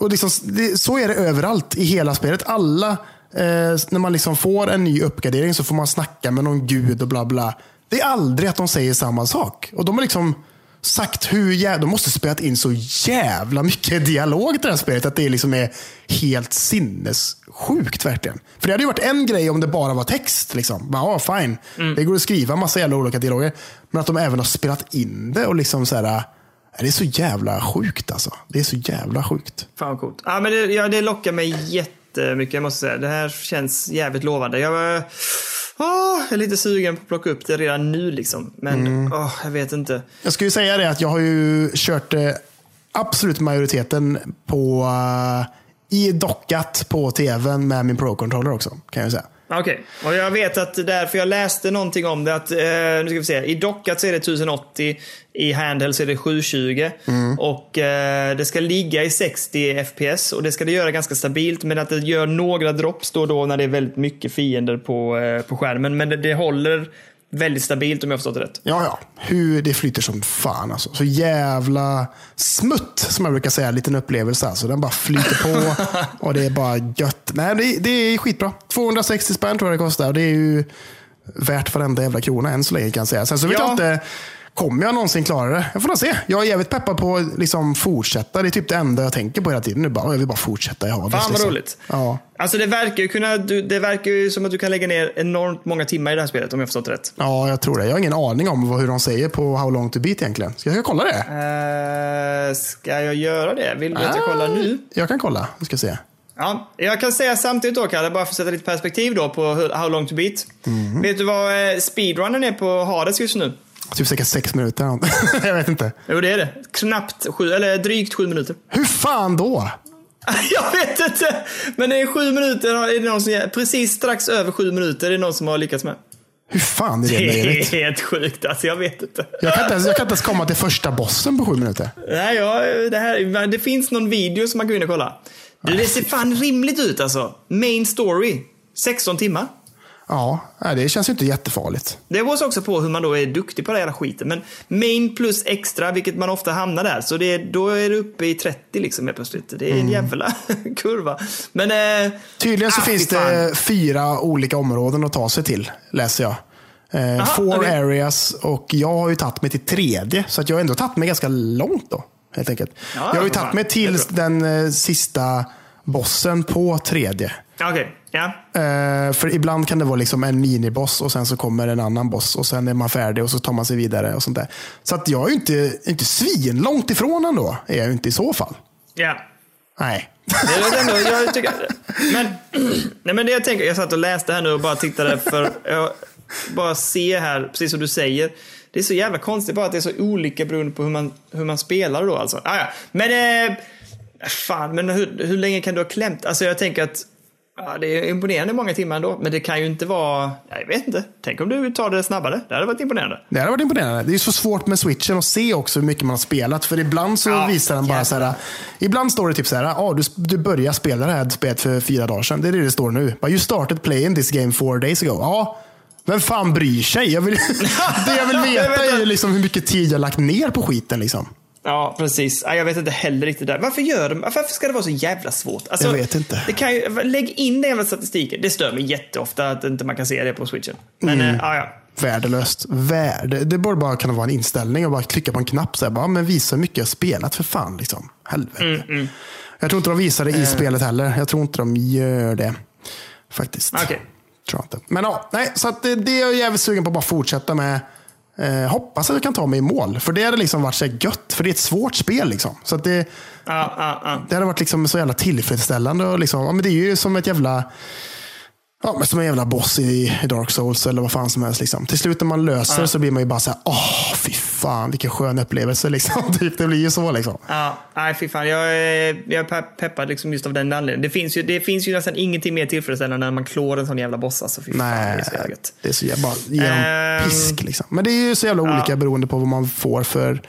och liksom, det, så är det överallt i hela spelet. Alla, eh, när man liksom får en ny uppgradering så får man snacka med någon gud och bla bla. Det är aldrig att de säger samma sak. Och de har liksom sagt hur jä- De måste spelat in så jävla mycket dialog till det här spelet att det liksom är helt sinnessjukt verkligen. För det hade ju varit en grej om det bara var text. Liksom. Bara, Ja, fine. Det går att skriva massa jävla olika dialoger. Men att de även har spelat in det och liksom så här. Det är så jävla sjukt alltså. Det är så jävla sjukt. Fan vad coolt. Ja, men det, ja, det lockar mig jättemycket, jag måste säga. Det här känns jävligt lovande. Jag, åh, jag är lite sugen på att plocka upp det redan nu liksom. Men åh, jag vet inte. Jag ju säga det att jag har ju kört eh, absolut majoriteten på i dockat på tvn med min Pro-controller också, kan jag säga. Okej, och jag vet att därför jag läste någonting om det att, eh, nu ska vi se, i dockat så är det 1080, i handheld så är det 720 och eh, det ska ligga i 60 FPS och det ska det göra ganska stabilt men att det gör några drops då och då när det är väldigt mycket fiender på, eh, på skärmen. Men det, det håller väldigt stabilt om jag har förstått det rätt. Ja, ja. Hur det flyter som fan alltså. Så jävla smutt, som jag brukar säga. En liten upplevelse alltså. Den bara flyter på *laughs* och det är bara gött. Nej, det, det är skitbra. 260 spänn tror jag det kostar. Det är ju värt varenda jävla krona än så länge kan jag säga. Sen så vet Ja. jag inte, kommer jag någonsin klara det? Jag får se. Jag är jävligt peppad på att liksom fortsätta. Det är typ det enda jag tänker på hela tiden. Nu bara, jag vill bara fortsätta i Hades. Fan vad liksom. roligt. Ja. Alltså det verkar ju kunna, det verkar ju som att du kan lägga ner enormt många timmar i det här spelet om jag förstått rätt. ja, jag tror det. Jag har ingen aning om vad, hur de säger på How long to beat egentligen. Ska jag kolla det? Uh, ska jag göra det? Vill du att jag kollar nu? Jag kan kolla. Vi ska se. Ja, jag kan säga samtidigt då Kalle, bara för att sätta lite perspektiv då på hur- how long to beat. Mhm. Vet du vad eh, speedrunnen är på Hades just nu? Typ säkert sex minuter. *laughs* jag vet inte. Jo, det är det. Knappt sju, eller drygt sju minuter. Hur fan då? *laughs* Jag vet inte! Men det är sju minuter, är det någon som, precis strax över sju minuter är det någon som har lyckats med. Hur fan är det Det är möjligt? *laughs* helt sjukt, alltså jag vet inte. Jag kan, inte ens, jag kan inte ens komma till första bossen på sju minuter. Nej, ja, det, här, det finns någon video som man kan gå in och kolla. Du, det ser fan rimligt ut alltså. Main story. 16 timmar. Ja, det känns ju inte jättefarligt. Det beror också på hur man då är duktig på den jävla skiten. Men main plus extra, vilket man ofta hamnar där. Så det, då är du uppe i 30 liksom helt plötsligt. Det är en jävla *laughs* kurva. Men... Eh, Tydligen så ah, finns det fyra olika områden att ta sig till, läser jag. Eh, four okej. areas och jag har ju tagit mig till tredje. Så att jag har ändå tagit mig ganska långt då. Helt enkelt. Ja, jag har ju tagit mig till Det den eh, sista bossen på tredje. Okej, ja. Eh, för ibland kan det vara liksom en miniboss och sen så kommer en annan boss och sen är man färdig och så tar man sig vidare. och sånt där. Så att jag är ju inte, inte svin långt ifrån ändå. Är jag ju inte i så fall. Ja. Nej. Det är ändå, jag tycker, men, nej men det jag tänker, jag satt och läste här nu och bara tittade för, jag bara se här, precis som du säger. Det är så jävla konstigt bara att det är så olika beroende på hur man, hur man spelar då alltså. Ah, ja. Men, eh, fan, men hur, hur länge kan du ha klämt? Alltså jag tänker att ja, det är imponerande många timmar ändå. Men det kan ju inte vara, jag vet inte. Tänk om du tar det snabbare. Det hade varit imponerande. Det hade varit imponerande. Det är så svårt med switchen att se också hur mycket man har spelat. För ibland så Ja, visar den bara så här. Ibland står det typ så här. Ah, du, du börjar spela det här spelet för fyra dagar sedan. Det är det det står nu. You started playing this game four days ago. Ja, vem fan bryr sig? Jag vill, *laughs* det jag vill *laughs* veta är ju liksom hur mycket tid jag lagt ner på skiten. Liksom. Ja, precis. Ja, Jag vet inte heller riktigt där. Varför gör de, varför ska det vara så jävla svårt? Alltså, Jag vet inte. Det kan ju, lägg in den jävla statistiken. Det stör mig jätteofta att inte man kan se det på switchen. Men Mm. eh, ja, ja. Värdelöst. Värde. Det borde bara kunna vara en inställning och bara klicka på en knapp. Så här, bara, men visa hur mycket jag spelat för fan. Liksom. Helvete. Mm, Jag tror inte de visar det i Eh. spelet heller. Jag tror inte de gör det. Faktiskt. Okej. Tror inte. Men ja, nej, så det, det är jag jävligt sugen på att bara fortsätta med. Eh, hoppas att jag kan ta mig i mål. För det hade liksom varit så gött. För det är ett svårt spel. Liksom. Så att det, Ja, ja, ja. det hade varit liksom så jävla tillfredsställande. Och liksom, ja, men det är ju som ett jävla Ja, men som en jävla boss i, Dark Souls eller vad fan som helst. Liksom. Till slut när man löser det så blir man ju bara så här, åh fy fan vilken skön upplevelse. *laughs* Liksom. Typ, det blir ju så liksom. Ja, nej fy fan. Jag är, jag är peppad liksom just av den anledningen. Det finns, ju, det finns ju nästan ingenting mer tillfredsställande när man klår en sån jävla boss. Alltså, fy fan, det Nej, är så jävla gött. det är så jävla, bara ge dem Ehm. pisk. Liksom. Men det är ju så jävla olika Ja. beroende på vad man får för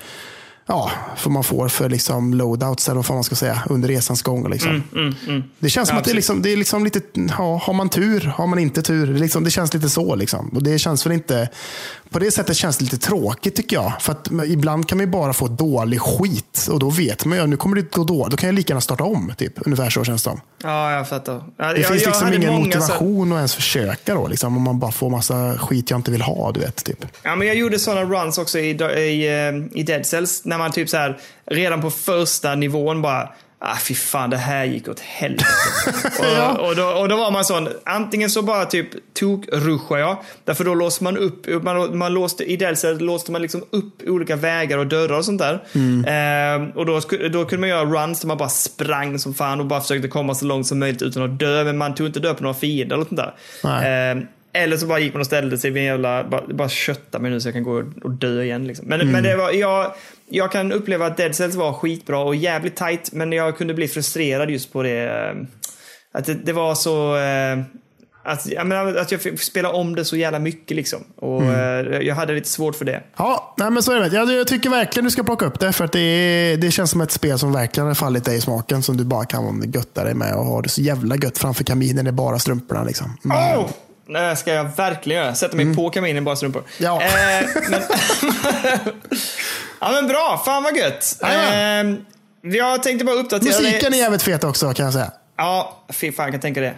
Ja, vad man får för liksom loadouts eller vad man ska säga under resans gång. Liksom. Det känns som Mm, Ja, att det är, liksom, det är liksom lite, ja, har man tur, har man inte tur. Det, liksom, det känns lite så. Liksom. Och det känns väl inte, på det sättet känns det lite tråkigt tycker jag. För att ibland kan man ju bara få dålig skit. Och då vet man ju, nu kommer det gå då. Då kan jag lika gärna starta om. Typ. Ungefär så känns det som. Ja, jag fattar. Ja, Det jag, finns jag liksom ingen många så- motivation att ens försöka då. Liksom, om man bara får massa skit jag inte vill ha. Du vet, typ. Ja, men jag gjorde sådana runs också i, i, eh, i Dead Cells. När man typ så här, redan på första nivån bara, ah fy fan det här gick åt helvete. *laughs* och, Ja. och, då, och då var man sån, antingen så bara typ tok-ruschar jag. Därför då låste man upp, man, man låste, i Cells låste man liksom upp olika vägar och dörrar och sånt där. Eh, och då, då kunde man göra runs där man bara sprang som fan och bara försökte komma så långt som möjligt utan att dö. Men man tog inte död på några fiender eller sånt där. Nej. Eh, Eller så bara gick man och ställde sig vid en jävla, bara, bara kötta mig nu så jag kan gå och dö igen. Liksom. Men, men det var, jag, jag kan uppleva att Dead Cells var skitbra och jävligt tight, men jag kunde bli frustrerad just på det. eh, Att det, det var så... eh, Att, jag menar, att jag fick spela om det så jävla mycket liksom. Och eh, jag hade lite svårt för det. Ja, nej, men så är det. Jag, jag tycker verkligen du ska plocka upp det. För att det, är, det känns som ett spel som verkligen har fallit dig i smaken. Som du bara kan götta dig med och ha det så jävla gött framför kaminen i bara strumporna. Liksom. Mm. Oh! Det ska jag verkligen göra. Sätta mig på kaminen bara strumpor. Ja. Eh, men, *laughs* ja men bra, fan vad gött. Eh, jag tänkte bara uppdatera Musiken är dig. jävligt fet också kan jag säga. Ja, fy fan jag kan tänka det.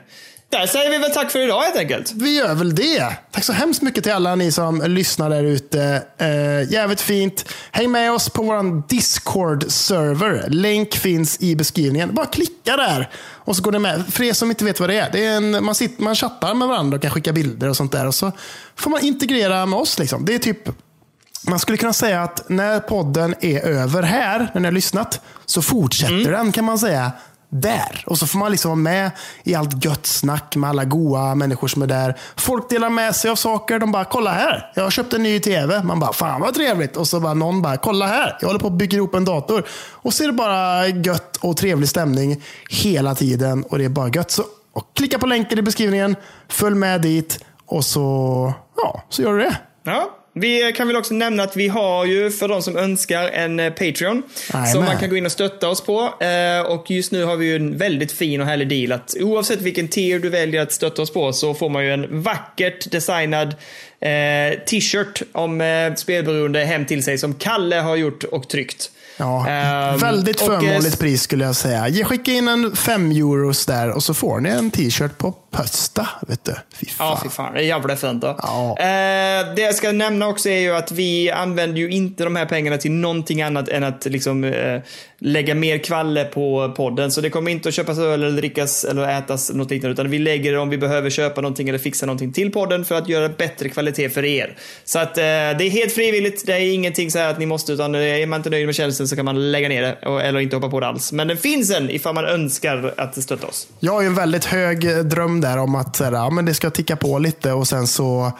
Där säger vi väl tack för idag helt enkelt. Vi gör väl det. Tack så hemskt mycket till alla ni som lyssnar där ute. Eh, jävligt fint. Häng med oss på vår Discord-server. Länk finns i beskrivningen. Bara klicka där. Och så går ni med. För er som inte vet vad det är. Det är en, man, sitter, man chattar med varandra och kan skicka bilder och sånt där. Och så får man integrera med oss. Liksom. Det är typ man skulle kunna säga att när podden är över här, när ni har lyssnat, så fortsätter den kan man säga där. Och så får man liksom vara med i allt gött snack med alla goa människor som är där. Folk delar med sig av saker. De bara, kolla här, jag har köpt en ny tv. Man bara, fan vad trevligt. Och så bara någon bara, kolla här, jag håller på att bygga ihop en dator. Och så är det bara gött och trevlig stämning hela tiden. Och det är bara gött. Så och klicka på länken i beskrivningen, följ med dit och så, ja, så gör du det. Ja. Vi kan väl också nämna att vi har ju för de som önskar en eh, Patreon. Jajamän. Som man kan gå in och stötta oss på. Eh, Och just nu har vi ju en väldigt fin och härlig deal att oavsett vilken tier du väljer att stötta oss på så får man ju en vackert designad eh, t-shirt om eh, spelberoende hem till sig som Kalle har gjort och tryckt. Ja, Ehm, väldigt och, eh, förmånligt pris skulle jag säga. Skicka in en fem euros där och så får ni en t-shirt på Pösta. Vet du. Fy fan. Ja, fy fan. Det är jävla fint. Då. Ja. Eh, det jag ska nämna också är ju att vi använder ju inte de här pengarna till någonting annat än att liksom, eh, lägga mer kvalle på podden. Så det kommer inte att köpas öl eller drickas eller ätas något liknande. Utan vi lägger det om vi behöver köpa någonting eller fixa någonting till podden för att göra bättre kvalitet för er. Så att eh, det är helt frivilligt. Det är ingenting så här att ni måste, utan är man inte nöjd med tjänsten så kan man lägga ner det och, eller inte hoppa på det alls. Men den finns en ifall man önskar att stötta oss. Jag har ju en väldigt hög dröm där om att så här, ja, men det ska ticka på lite och sen så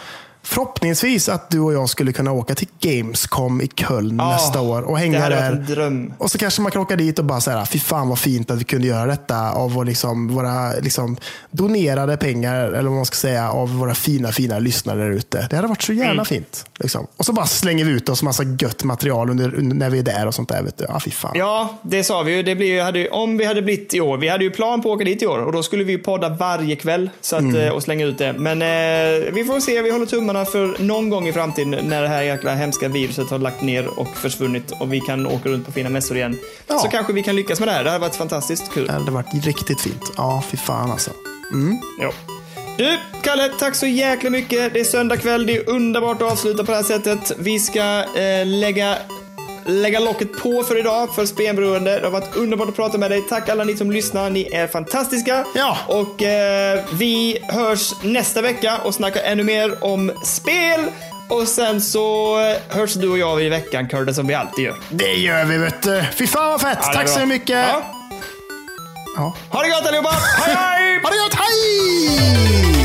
Förhoppningsvis att du och jag skulle kunna åka till Gamescom i Köln Ja, nästa år och hänga där. dröm. Och så kanske man kan åka dit och bara säga, fy fan vad fint att vi kunde göra detta av vår, liksom, våra liksom, donerade pengar, eller vad man ska säga, av våra fina, fina lyssnare där ute. Det hade varit så jävla Mm. fint. Liksom. Och så bara slänger vi ut oss massa gött material under, under, när vi är där och sånt där. Vet du. Ja, fy fan. Ja, det sa vi ju. Det blir, hade, om vi hade blivit i år. Vi hade ju plan på att åka dit i år och då skulle vi ju podda varje kväll så att, Mm. eh, och slänga ut det. Men eh, vi får se. Vi håller tummarna för någon gång i framtiden när det här jäkla hemska viruset har lagt ner och försvunnit och vi kan åka runt på fina mässor igen. Ja. Så kanske vi kan lyckas med det här. Det hade varit fantastiskt kul. Det hade varit riktigt fint. Ja, fy fan alltså. Ja. Du, Kalle, tack så jäkla mycket. Det är söndag kväll. Det är underbart att avsluta på det här sättet. Vi ska eh, lägga, lägga locket på för idag, för spelberoende. Det har varit underbart att prata med dig. Tack alla ni som lyssnar. Ni är fantastiska. Ja. Och eh, vi hörs nästa vecka och snackar ännu mer om spel. Och sen så eh, hörs du och jag i veckan, Curtis, som vi alltid gör. Det gör vi vet du. Fy fan vad fett. Ja, Tack så mycket. Ja. Ja. Ha det gott allihopa! *laughs* Hej hej! Ha det gott. Hej!